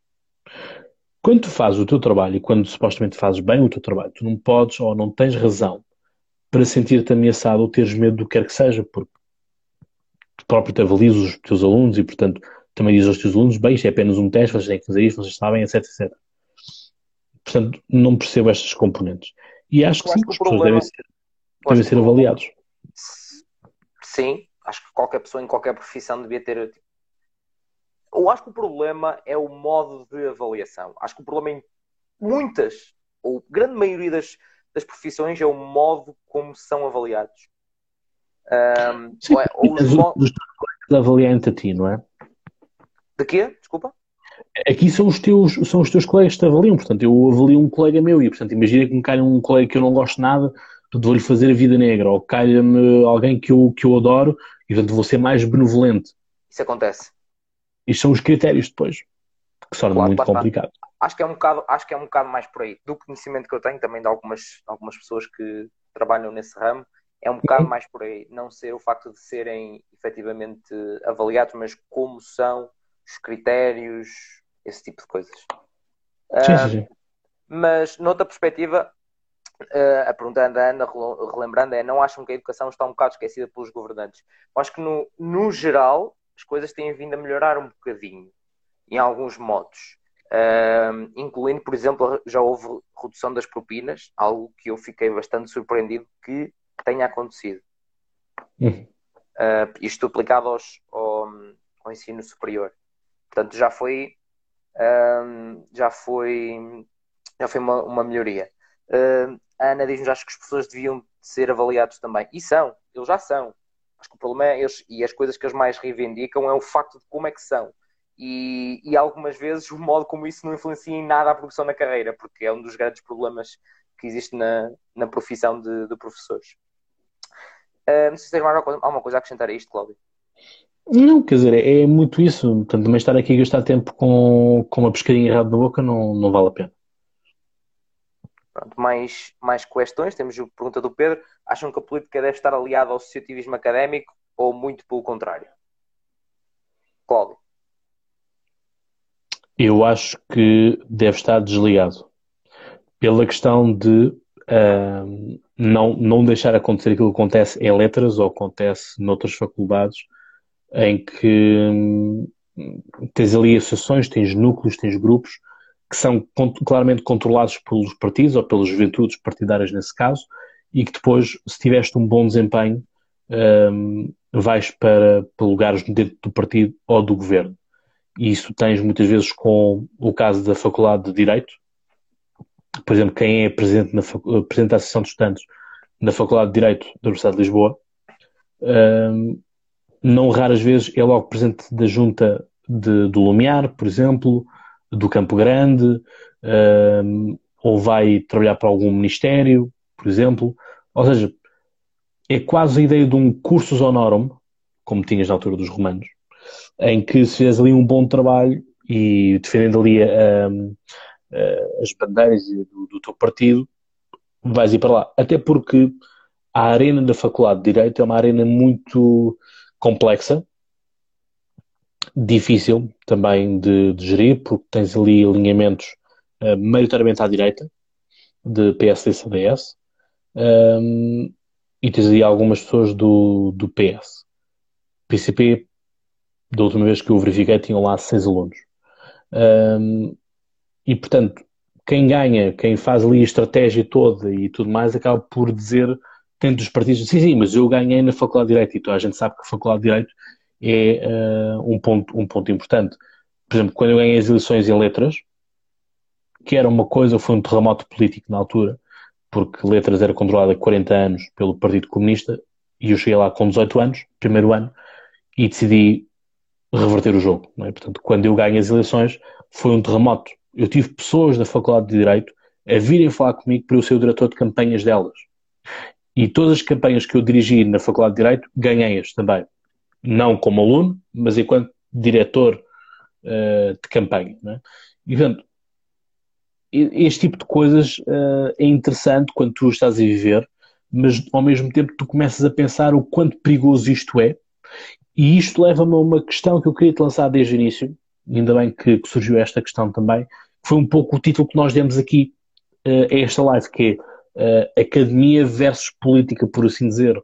Quando tu fazes o teu trabalho e quando supostamente fazes bem o teu trabalho, tu não podes ou não tens razão para sentir-te ameaçado ou teres medo do que quer que seja, porque tu próprio te avalias os teus alunos e, portanto, também dizes aos teus alunos, bem, isto é apenas um teste, vocês têm que fazer isto, vocês sabem, etc, etc. Portanto, não percebo estas componentes. E acho que sim, que os professores devem ser, devem ser avaliados. Sim, acho que qualquer pessoa em qualquer profissão devia ter. Eu acho que o problema é o modo de avaliação. Acho que o problema em muitas, ou grande maioria das, das profissões, é o modo como são avaliados. Um, sim, ou, é, ou os, os avaliam-te a ti, não é? De quê? Desculpa? Aqui são os teus, são os teus colegas que te avaliam, portanto, eu avalio um colega meu e, portanto, imagina que me calha um colega que eu não gosto nada, portanto, vou-lhe fazer a vida negra, ou calha-me alguém que eu, que eu adoro e, portanto, vou ser mais benevolente. Isso acontece. Isto são os critérios depois, que são claro, muito complicados. Acho que, é um bocado, acho que é um bocado mais por aí. Do conhecimento que eu tenho também de algumas, algumas pessoas que trabalham nesse ramo, é um bocado uhum. mais por aí. Não ser o facto de serem efetivamente avaliados, mas como são os critérios, esse tipo de coisas. Sim, sim, sim. Mas, noutra perspectiva, uh, a pergunta da Ana, relembrando, é: não acham que a educação está um bocado esquecida pelos governantes? Eu acho que, no, no geral, as coisas têm vindo a melhorar um bocadinho, em alguns modos. Uh, incluindo, por exemplo, já houve redução das propinas, algo que eu fiquei bastante surpreendido que tenha acontecido. Uhum. Uh, isto aplicado aos, ao, ao ensino superior. Portanto, já foi, um, já foi, já foi uma, uma melhoria. Uh, a Ana diz-nos acho que os professores deviam ser avaliados também. E são, eles já são. Acho que o problema é eles, e as coisas que eles mais reivindicam é o facto de como é que são. E, e algumas vezes o modo como isso não influencia em nada a progressão na carreira, porque é um dos grandes problemas que existe na, na profissão de, de professores. Uh, não sei se tem mais alguma coisa a acrescentar a isto, Cláudio. Não, quer dizer, é, é muito isso. Portanto, também estar aqui a gastar tempo com, com uma pescadinha errada na boca não, não vale a pena. Pronto, mais, mais questões. Temos a pergunta do Pedro. Acham que a política deve estar aliada ao associativismo académico ou muito pelo contrário? Cláudio. Eu acho que deve estar desligado. Pela questão de uh, não, não deixar acontecer aquilo que acontece em letras ou acontece noutras faculdades em que hum, tens ali associações, tens núcleos, tens grupos que são claramente controlados pelos partidos ou pelas juventudes partidárias nesse caso e que depois, se tiveste um bom desempenho, um, vais para, para lugares dentro do partido ou do governo. E isso tens muitas vezes com o caso da Faculdade de Direito. Por exemplo, quem é presidente, na, presidente da Associação de Estudantes na Faculdade de Direito da Universidade de Lisboa, um, não raras vezes é logo presente da junta de, do Lumiar, por exemplo, do Campo Grande, um, ou vai trabalhar para algum ministério, por exemplo. Ou seja, é quase a ideia de um cursus honorum, como tinhas na altura dos romanos, em que se fizeres ali um bom trabalho e defendendo ali a, a, as bandeiras do, do teu partido, vais ir para lá. Até porque a arena da Faculdade de Direito é uma arena muito complexa, difícil também de, de gerir, porque tens ali alinhamentos uh, maioritariamente à direita, de PSD e CDS, um, e tens ali algumas pessoas do, do PS. PCP, da última vez que eu verifiquei, tinham lá seis alunos. Um, e, portanto, quem ganha, quem faz ali a estratégia toda e tudo mais, acaba por dizer dentro dos partidos, sim, sim, mas eu ganhei na Faculdade de Direito e a gente sabe que a Faculdade de Direito é uh, um, ponto, um ponto importante. Por exemplo, quando eu ganhei as eleições em letras, que era uma coisa, foi um terremoto político na altura, porque Letras era controlada há 40 anos pelo Partido Comunista e eu cheguei lá com 18 anos, primeiro ano, e decidi reverter o jogo. É? Portanto, quando eu ganho as eleições, foi um terremoto. Eu tive pessoas da Faculdade de Direito a virem falar comigo para eu ser o diretor de campanhas delas. E todas as campanhas que eu dirigi na Faculdade de Direito, ganhei-as também. Não como aluno, mas enquanto diretor uh, de campanha. É? E, portanto, este tipo de coisas uh, é interessante quando tu estás a viver, mas ao mesmo tempo tu começas a pensar o quanto perigoso isto é. E isto leva-me a uma questão que eu queria te lançar desde o início, ainda bem que, que surgiu esta questão também, que foi um pouco o título que nós demos aqui uh, a esta live, que é uh, academia versus política, por assim dizer.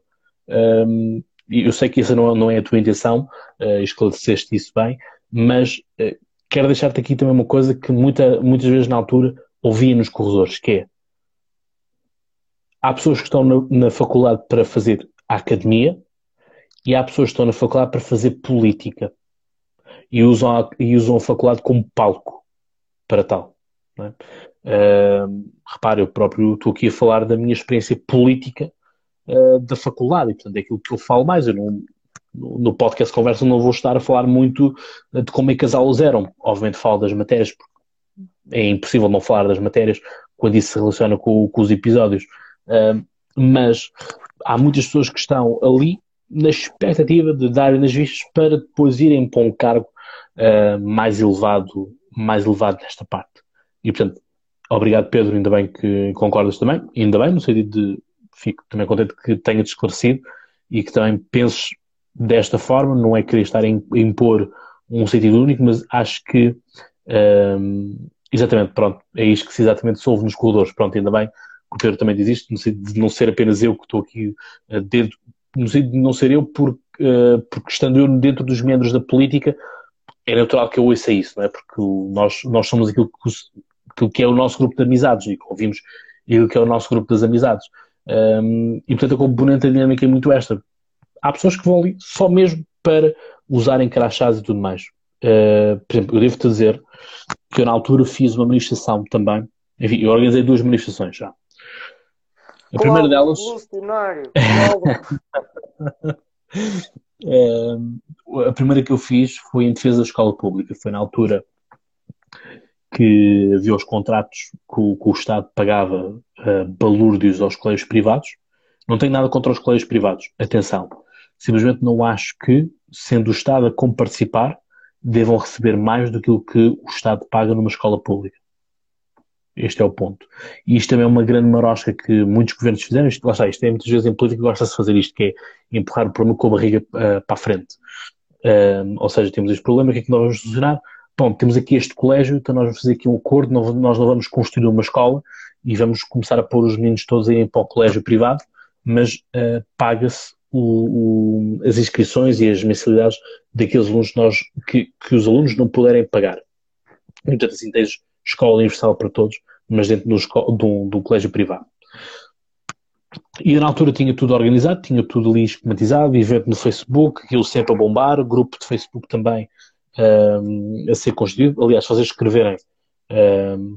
Um, eu sei que essa não, não é a tua intenção, uh, esclareceste isso bem, mas uh, quero deixar-te aqui também uma coisa que muita, muitas vezes na altura ouvia nos corredores, que é há pessoas que estão na, na faculdade para fazer a academia e há pessoas que estão na faculdade para fazer política e usam a, e usam a faculdade como palco para tal. É? Repare, eu próprio estou aqui a falar da minha experiência política uh, da faculdade, e portanto é aquilo que eu falo mais. Eu não, no podcast Conversa não vou estar a falar muito de como é que as aulas eram. Obviamente falo das matérias, porque é impossível não falar das matérias quando isso se relaciona com, com os episódios. Uh, mas há muitas pessoas que estão ali na expectativa de darem nas vistas para depois irem para um cargo uh, mais elevado, mais elevado nesta parte. E portanto, obrigado Pedro, ainda bem que concordas também, ainda bem, no sentido de fico também contente que tenha te esclarecido e que também penses desta forma, não é querer estar a impor um sentido único, mas acho que um, exatamente, pronto, é isto que se exatamente se ouve nos corredores, pronto, ainda bem que o Pedro também diz isto, no sentido de não ser apenas eu que estou aqui uh, dentro, no sentido de não ser eu porque, uh, porque estando eu dentro dos membros da política, é natural que eu ouça isso, não é? Porque nós, nós somos aquilo que, aquilo que é o nosso grupo de amizades e ouvimos aquilo que é o nosso grupo das amizades. Um, e portanto a componente dinâmica é muito esta há pessoas que vão ali só mesmo para usarem crachás e tudo mais. Uh, por exemplo, eu devo-te dizer que eu na altura fiz uma manifestação também. Enfim, eu organizei duas manifestações já. A primeira delas. uh, a primeira que eu fiz foi em defesa da escola pública. Foi na altura que havia os contratos que o, que o Estado pagava uh, balúrdios aos colégios privados. Não tenho nada contra os colégios privados. Atenção. Simplesmente não acho que, sendo o Estado a comparticipar, devam receber mais do que o que o Estado paga numa escola pública. Este é o ponto. E isto também é uma grande marosca que muitos governos fizeram. Isto, lá está, isto é muitas vezes em política gosta-se de fazer isto, que é empurrar o problema com a barriga uh, para a frente. Uh, ou seja, temos este problema, o que é que nós vamos solucionar? Bom, temos aqui este colégio, então nós vamos fazer aqui um acordo, nós não vamos construir uma escola e vamos começar a pôr os meninos todos irem para o colégio privado, mas uh, paga-se as inscrições e as mensalidades daqueles alunos que, nós, que, que os alunos não puderem pagar. Portanto, assim, tens escola universal para todos, mas dentro do, do, do colégio privado. E eu, na altura tinha tudo organizado, tinha tudo ali esquematizado, evento no Facebook, aquilo sempre a bombar, grupo de Facebook também um, a ser constituído. Aliás, se vocês escreverem um,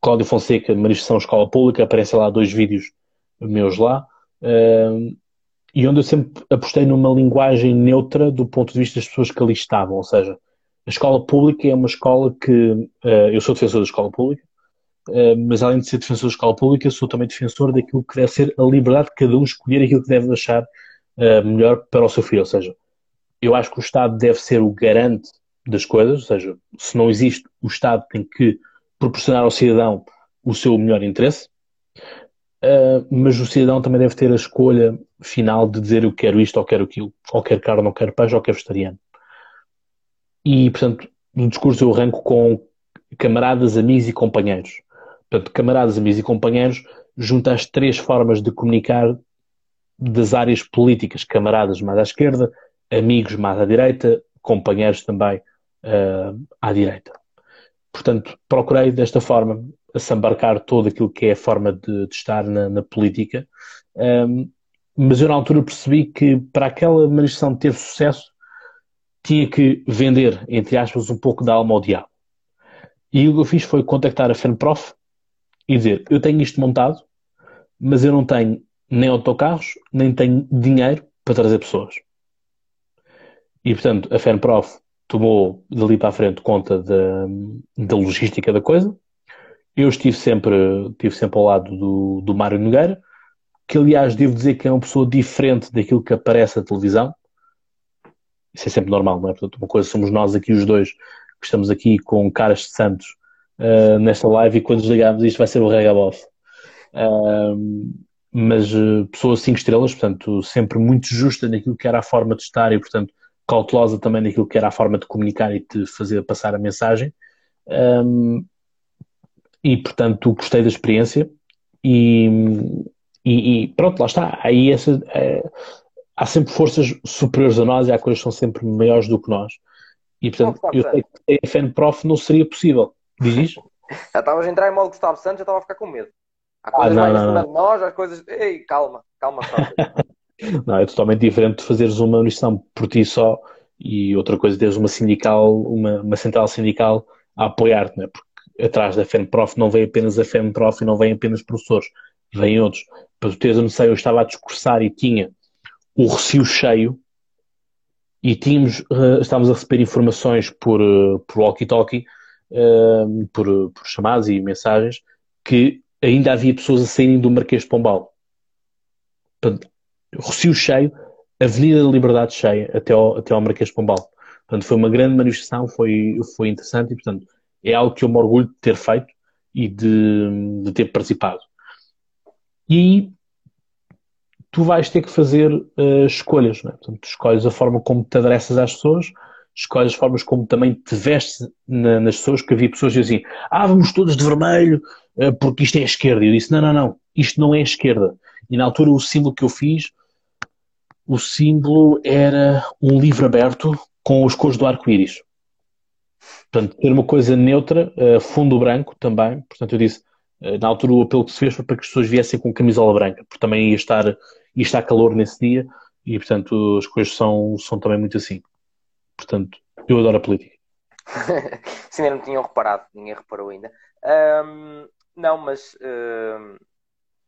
Cláudio Fonseca, manifestação escola pública, aparecem lá dois vídeos meus lá. Um, e onde eu sempre apostei numa linguagem neutra do ponto de vista das pessoas que ali estavam. Ou seja, a escola pública é uma escola que. Uh, eu sou defensor da escola pública, uh, mas além de ser defensor da escola pública, sou também defensor daquilo que deve ser a liberdade de cada um escolher aquilo que deve achar uh, melhor para o seu filho. Ou seja, eu acho que o Estado deve ser o garante das coisas, ou seja, se não existe, o Estado tem que proporcionar ao cidadão o seu melhor interesse. Uh, mas o cidadão também deve ter a escolha final de dizer eu quero isto ou quero aquilo, ou quero carne, ou quero peixe, ou quero vegetariano. E, portanto, no discurso eu arranco com camaradas, amigos e companheiros. Portanto, camaradas, amigos e companheiros junta as três formas de comunicar das áreas políticas, camaradas mais à esquerda, amigos mais à direita, companheiros também uh, à direita. Portanto, procurei desta forma assambarcar todo aquilo que é a forma de, de estar na, na política, um, mas eu na altura percebi que para aquela manifestação ter sucesso tinha que vender, entre aspas, um pouco da alma ao diabo. E o que eu fiz foi contactar a FENPROF e dizer: Eu tenho isto montado, mas eu não tenho nem autocarros, nem tenho dinheiro para trazer pessoas. E, portanto, a FENPROF tomou dali para a frente conta da, da logística da coisa. Eu estive sempre, estive sempre ao lado do, do Mário Nogueira, que aliás devo dizer que é uma pessoa diferente daquilo que aparece na televisão. Isso é sempre normal, não é? Portanto, uma coisa somos nós aqui os dois, que estamos aqui com caras de santos uh, nesta live e quando desligarmos isto vai ser o Regaboff. Uh, mas uh, pessoa 5 estrelas, portanto, sempre muito justa naquilo que era a forma de estar e, portanto, cautelosa também naquilo que era a forma de comunicar e de fazer passar a mensagem. Um, e, portanto, gostei da experiência e, e, e pronto, lá está. Aí essa, é, há sempre forças superiores a nós e há coisas que são sempre maiores do que nós. E, portanto, eu sei que a FN Prof não seria possível. Diz isso? Já estavas a entrar em modo Gustavo Santos, já estava a ficar com medo. Há coisas ah, não, mais acima de nós, há coisas. Ei, calma, calma, Não, é totalmente diferente de fazeres uma universidade por ti só e outra coisa teres uma sindical, uma, uma central sindical a apoiar-te, né? porque atrás da FEMPROF não vem apenas a FEMPROF e não vem apenas professores, vêm outros. Para tu teres a noção, eu estava a discursar e tinha o recio cheio e tínhamos, uh, estávamos a receber informações por, uh, por walkie-talkie, uh, por, por chamadas e mensagens, que ainda havia pessoas a saírem do Marquês de Pombal. Portanto, Rocio cheio, Avenida da Liberdade cheia, até ao, até ao Marquês de Pombal. Portanto, foi uma grande manifestação, foi, foi interessante e, portanto, é algo que eu me orgulho de ter feito e de, de ter participado. E aí, tu vais ter que fazer uh, escolhas, não é? Portanto, escolhes a forma como te adressas às pessoas, escolhes as formas como também te vestes na, nas pessoas, porque havia pessoas que diziam, ah, vamos todos de vermelho, uh, porque isto é esquerda. E eu disse, não, não, não, isto não é esquerda. E na altura o símbolo que eu fiz, o símbolo era um livro aberto com os cores do arco-íris. Portanto, ter uma coisa neutra, uh, fundo branco também. Portanto, eu disse, uh, na altura o apelo que se fez foi para que as pessoas viessem com camisola branca, porque também ia estar, ia estar calor nesse dia e, portanto, as coisas são, são também muito assim. Portanto, eu adoro a política. Sim, ainda não tinham reparado, ninguém reparou ainda. Não, mas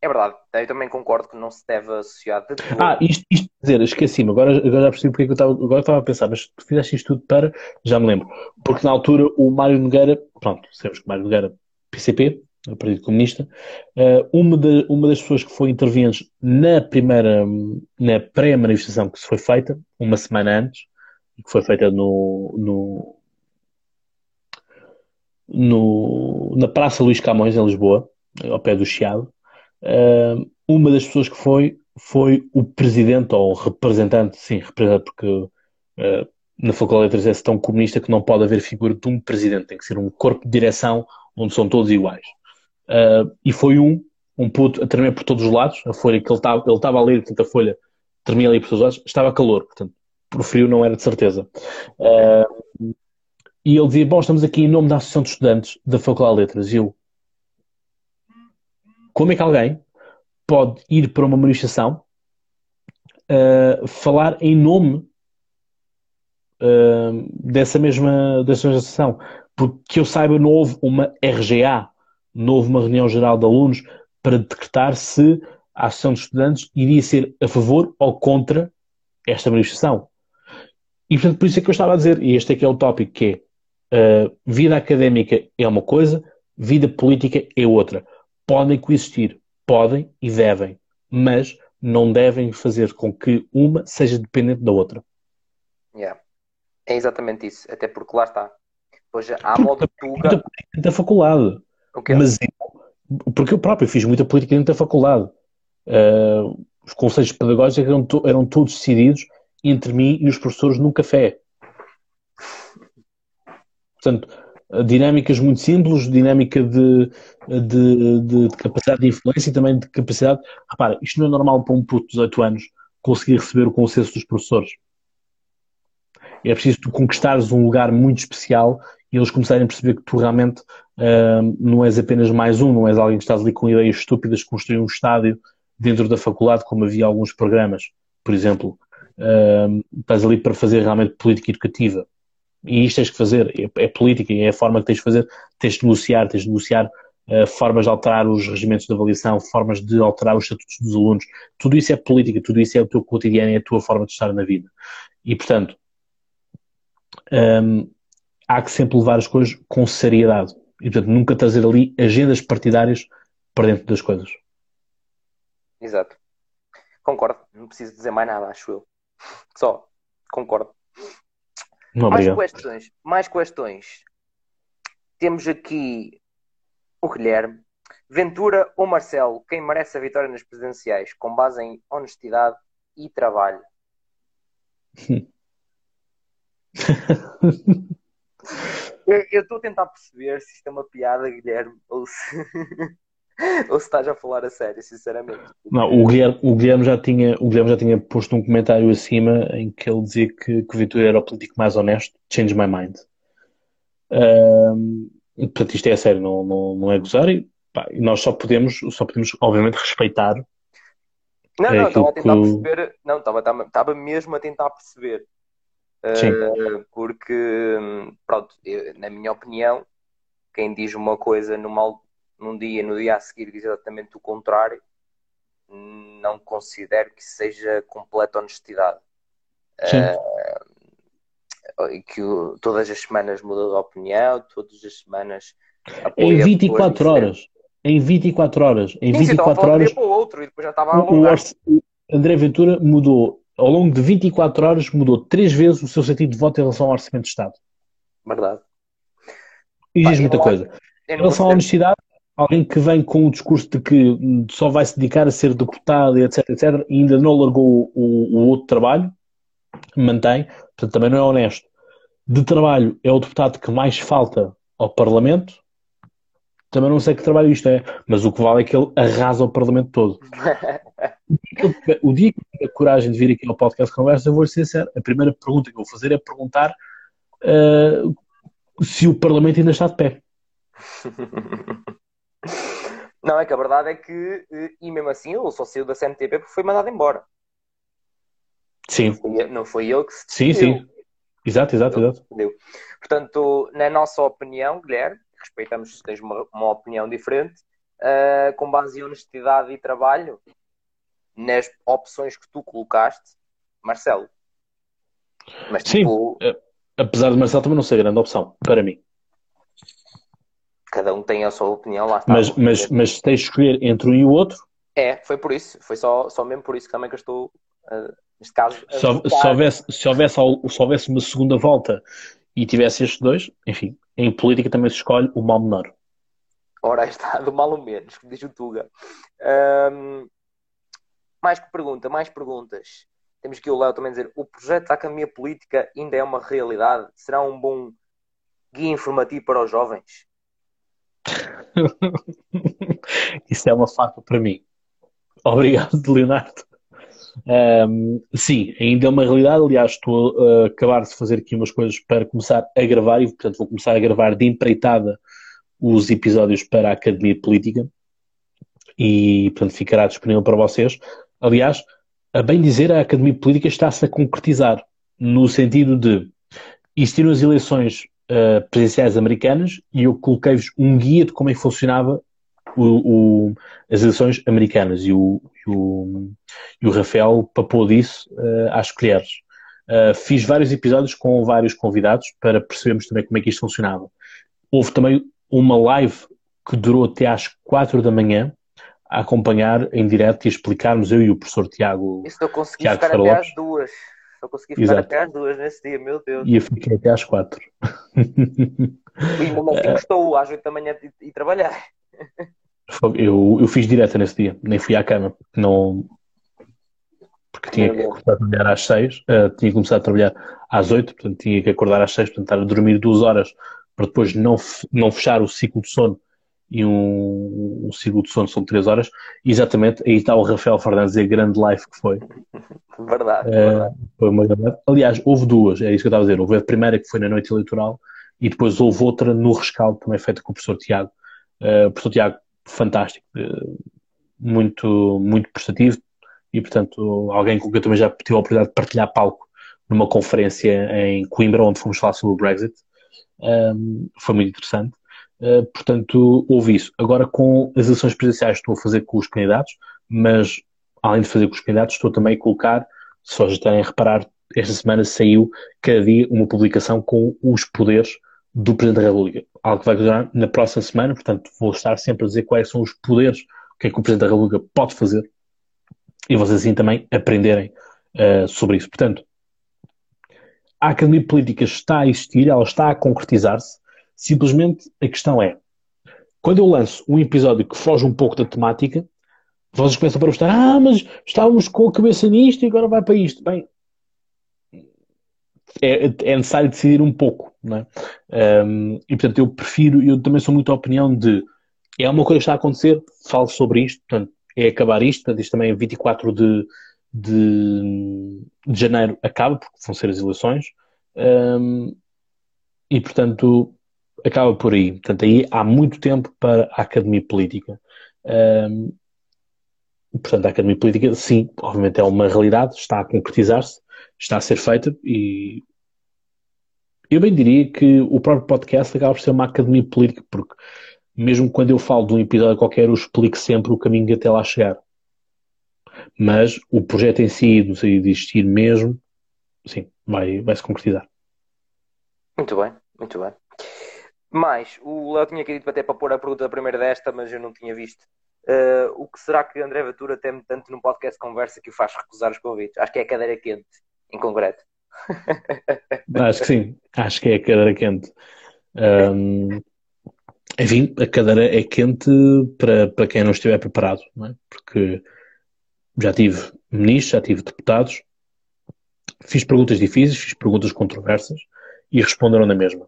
é verdade, eu também concordo que não se deve associar de Ah, isto, isto dizer, esqueci-me, agora, agora já percebi porque eu estava, agora estava a pensar, mas tu fizeste isto tudo para, já me lembro, porque na altura o Mário Nogueira, pronto, sabemos que o Mário Nogueira, PCP, o Partido Comunista, uh, uma, de, uma das pessoas que foi interveniente na primeira, na pré-manifestação que se foi feita, uma semana antes, que foi feita no, no, no na Praça Luís Camões, em Lisboa, ao pé do Chiado, Uh, uma das pessoas que foi foi o presidente ou representante, sim, representante, porque uh, na Faculdade de Letras é tão comunista que não pode haver figura de um presidente, tem que ser um corpo de direção onde são todos iguais. Uh, e foi um, um puto a tremer por todos os lados, a folha que ele estava ele a ler, portanto a folha tremia ali por todos os lados, estava calor, portanto por frio não era de certeza. Uh, e ele dizia, bom, estamos aqui em nome da Associação de Estudantes da Faculdade de Letras, e eu, como é que alguém pode ir para uma manifestação uh, falar em nome uh, dessa mesma dessa associação? Porque eu saiba, não houve uma RGA, não houve uma reunião geral de alunos para decretar se a Associação de Estudantes iria ser a favor ou contra esta manifestação. E portanto, por isso é que eu estava a dizer, e este é que é o tópico, que é uh, vida académica é uma coisa, vida política é outra podem coexistir, podem e devem, mas não devem fazer com que uma seja dependente da outra. Yeah. É exatamente isso, até porque lá está. Pois há modo tuga. Da faculdade. Okay. Mas eu, porque eu próprio fiz muita política dentro da faculdade. Uh, os conselhos pedagógicos eram, to, eram todos decididos entre mim e os professores num café. Portanto, dinâmicas muito simples, dinâmica de, de, de, de, capacidade de influência e também de capacidade. Repara, isto não é normal para um puto de 18 anos conseguir receber o consenso dos professores. É preciso tu conquistares um lugar muito especial e eles começarem a perceber que tu realmente uh, não és apenas mais um, não és alguém que estás ali com ideias estúpidas construir um estádio dentro da faculdade, como havia alguns programas, por exemplo. Uh, estás ali para fazer realmente política educativa e isto tens que fazer, é, é política, é a forma que tens de fazer, tens de negociar, tens de negociar uh, formas de alterar os regimentos de avaliação, formas de alterar os estatutos dos alunos. Tudo isso é política, tudo isso é o teu cotidiano, é a tua forma de estar na vida. E, portanto, um, há que sempre levar as coisas com seriedade. E, portanto, nunca trazer ali agendas partidárias para dentro das coisas. Exato. Concordo. Não preciso dizer mais nada, acho eu. Só. Concordo. Não, mais questões. Mais questões. Temos aqui o Guilherme. Ventura ou Marcelo, quem merece a vitória nas presidenciais, com base em honestidade e trabalho? eu estou a tentar perceber se isto é uma piada, Guilherme, ou se, ou se estás a falar a sério, sinceramente. Não, o Guilherme, o Guilherme, já tinha, o Guilherme já tinha posto um comentário acima em que ele dizia que, que o Ventura era o político mais honesto. Change my mind. Um, portanto, isto é a sério, não, não, não é gozar. E, pá, nós só podemos, só podemos, obviamente, respeitar. Não, não, estava a tentar que... perceber. Não, estava, estava mesmo a tentar perceber. Uh, porque, pronto, eu, na minha opinião, quem diz uma coisa numa, num dia, no dia a seguir diz exatamente o contrário, não considero que seja completa honestidade. Uh, que todas as semanas muda de opinião, todas as semanas. Em 24 horas. Em 24 horas. Em 24 horas. O outro, e o, o André Ventura mudou ao longo de 24 horas, mudou três vezes o seu sentido de voto em relação ao Orçamento de Estado. Verdade. E diz muita coisa. Em relação à honestidade, alguém que vem com o discurso de que só vai se dedicar a ser deputado, etc, etc, e ainda não largou o, o outro trabalho, mantém, portanto também não é honesto. De trabalho, é o deputado que mais falta ao Parlamento, também não sei que trabalho isto é, mas o que vale é que ele arrasa o Parlamento todo. o dia que eu tiver coragem de vir aqui ao podcast Conversa, eu vou ser sincero. A primeira pergunta que eu vou fazer é perguntar uh, se o Parlamento ainda está de pé. Não, é que a verdade é que, eh, e mesmo assim, ele só saiu da CMTP porque foi mandado embora. Sim. Não foi, não foi ele que se Sim, sim. Exato, exato, exato. Portanto, na nossa opinião, Guilherme, respeitamos se tens uma, uma opinião diferente, uh, com base em honestidade e trabalho, nas opções que tu colocaste, Marcelo. Mas, Sim, tipo, eh, apesar de Marcelo também não ser grande opção, para mim. Cada um tem a sua opinião, lá está. Mas, mas, mas tens de escolher entre um e o outro? É, foi por isso. Foi só, só mesmo por isso também que eu estou, uh, neste caso... Se, se, houvesse, se, houvesse, se houvesse uma segunda volta e tivesse estes dois, enfim, em política também se escolhe o mal menor. Ora, está, do mal ou menos, que diz o Tuga. Um, mais que pergunta, mais perguntas. Temos aqui o Léo também dizer: o projeto da Academia Política ainda é uma realidade? Será um bom guia informativo para os jovens? Isso é uma faca para mim. Obrigado, Leonardo. Um, sim, ainda é uma realidade. Aliás, estou a acabar de fazer aqui umas coisas para começar a gravar e, portanto, vou começar a gravar de empreitada os episódios para a Academia Política e, portanto, ficará disponível para vocês. Aliás, a bem dizer, a Academia Política está-se a concretizar no sentido de existiram as eleições uh, presidenciais americanas e eu coloquei-vos um guia de como é que funcionava o, o, as eleições americanas e o, e o, Rafael papou disso uh, às colheres. Uh, fiz vários episódios com vários convidados para percebermos também como é que isto funcionava. Houve também uma live que durou até às quatro da manhã a acompanhar em direto e explicarmos, eu e o professor Tiago. Isso eu consegui Tiago ficar até às duas. Eu consegui ficar Exato. até às duas nesse dia, meu Deus. E eu fiquei até às quatro. E mesmo assim gostou às oito da manhã e trabalhar. Eu, eu fiz direto nesse dia, nem fui à cama, não, porque tinha que começar a trabalhar às seis, uh, tinha que começar a trabalhar às oito, portanto tinha que acordar às seis, portanto estar a dormir duas horas para depois não, não fechar o ciclo de sono e um, um ciclo de sono são três horas. E exatamente, aí está o Rafael Fernandes a grande live que foi. Verdade, uh, verdade. Foi uma grande... Aliás, houve duas, é isso que eu estava a dizer. Houve a primeira que foi na noite eleitoral e depois houve outra no rescaldo também feita com o professor Tiago. Uh, o professor Tiago fantástico, eh, muito, muito prestativo e, portanto, alguém com quem eu também já tive a oportunidade de partilhar palco numa conferência em Coimbra, onde fomos falar sobre o Brexit. Um, foi muito interessante. Uh, portanto, houve isso. Agora, com as eleições presidenciais, estou a fazer com os candidatos, mas além de fazer com os candidatos, estou também a colocar, se vocês estarem a reparar, esta semana saiu cada dia uma publicação com os poderes do Presidente da República. Algo que vai continuar na próxima semana, portanto, vou estar sempre a dizer quais são os poderes, o que é que o Presidente da República pode fazer e vocês assim também aprenderem uh, sobre isso. Portanto, a Academia Política está a existir, ela está a concretizar-se. Simplesmente a questão é: quando eu lanço um episódio que foge um pouco da temática, vocês começam a perguntar: ah, mas estávamos com a cabeça nisto e agora vai para isto. Bem, é, é necessário decidir um pouco, não é? Um, e portanto, eu prefiro, eu também sou muito a opinião de é uma coisa que está a acontecer, falo sobre isto, portanto, é acabar isto, portanto, isto também é 24 de, de, de janeiro acaba, porque vão ser as eleições, um, e portanto acaba por aí. Portanto, aí há muito tempo para a Academia Política. Um, portanto, a Academia Política, sim, obviamente é uma realidade, está a concretizar-se, está a ser feita e eu bem diria que o próprio podcast acaba por ser uma academia política, porque mesmo quando eu falo de um episódio qualquer, eu explico sempre o caminho até lá chegar. Mas o projeto em si, do de existir mesmo, sim, vai, vai se concretizar. Muito bem, muito bem. Mais, o Léo tinha querido até para pôr a pergunta primeira desta, mas eu não tinha visto. Uh, o que será que André Ventura teme tanto num podcast conversa que o faz recusar os convites? Acho que é a cadeira quente, em concreto. Acho que sim, acho que é a cadeira quente. Um, enfim, a cadeira é quente para, para quem não estiver preparado, não é? porque já tive ministros, já tive deputados, fiz perguntas difíceis, fiz perguntas controversas e responderam na mesma.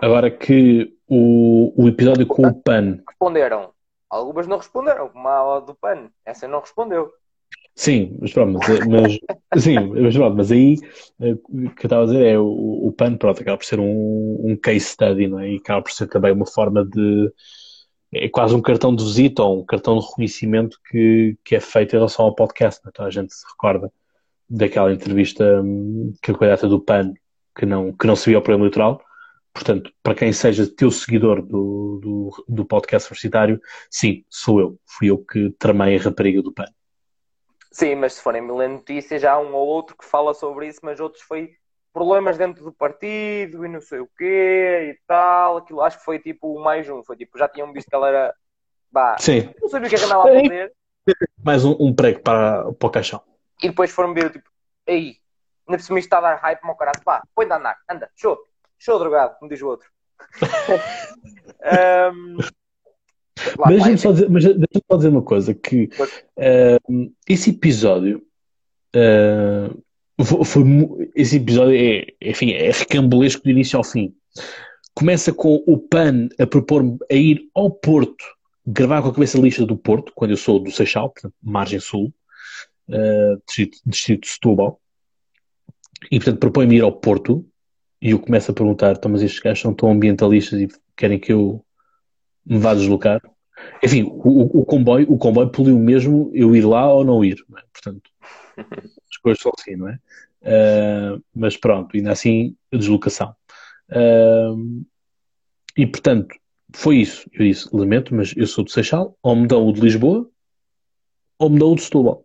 Agora que o, o episódio com o PAN. Responderam. Algumas não responderam, como a do PAN. Essa não respondeu. Sim, mas pronto, mas, mas sim, mas pronto, mas aí eh, o que eu estava a dizer é o, o PAN, pronto, acaba por ser um, um case study, não é? E acaba por ser também uma forma de é quase um cartão de visita ou um cartão de reconhecimento que, que é feito em relação ao podcast. Né? Então a gente se recorda daquela entrevista hum, que a candidata do PAN que não, que não sabia o programa eleitoral. Portanto, para quem seja teu seguidor do, do, do podcast universitário, sim, sou eu. Fui eu que tramei a rapariga do PAN. Sim, mas se forem ler notícias, já há um ou outro que fala sobre isso, mas outros foi problemas dentro do partido e não sei o quê e tal. Aquilo acho que foi tipo mais um. Foi tipo, já tinham visto que ela era. Bah, Sim. Não sabia o que é que andava a fazer. Mais um, um prego para, para o caixão. E depois foram ver, tipo, aí, cima isto está a dar hype, meu caralho, pá, põe-te a andar, anda, show, show drogado, como diz o outro. um, deixa-me só, dizer, mas deixa só dizer uma coisa, que uh, esse episódio uh, foi, foi, esse episódio é, enfim, é recambulesco de início ao fim. Começa com o PAN a propor-me a ir ao Porto gravar com a cabeça lista do Porto, quando eu sou do Seixal, portanto, margem sul, uh, distrito, distrito de Setúbal, e portanto propõe-me ir ao Porto, e eu começo a perguntar, então, mas estes gajos são tão ambientalistas e querem que eu me vá deslocar? Enfim, o, o comboio, o comboio poluiu mesmo eu ir lá ou não ir, não é? portanto, as coisas são assim, não é? Uh, mas pronto, ainda assim, a deslocação. Uh, e portanto, foi isso. Eu disse, lamento, mas eu sou de Seixal, ou me dão o de Lisboa, ou me dão o de Setúbal.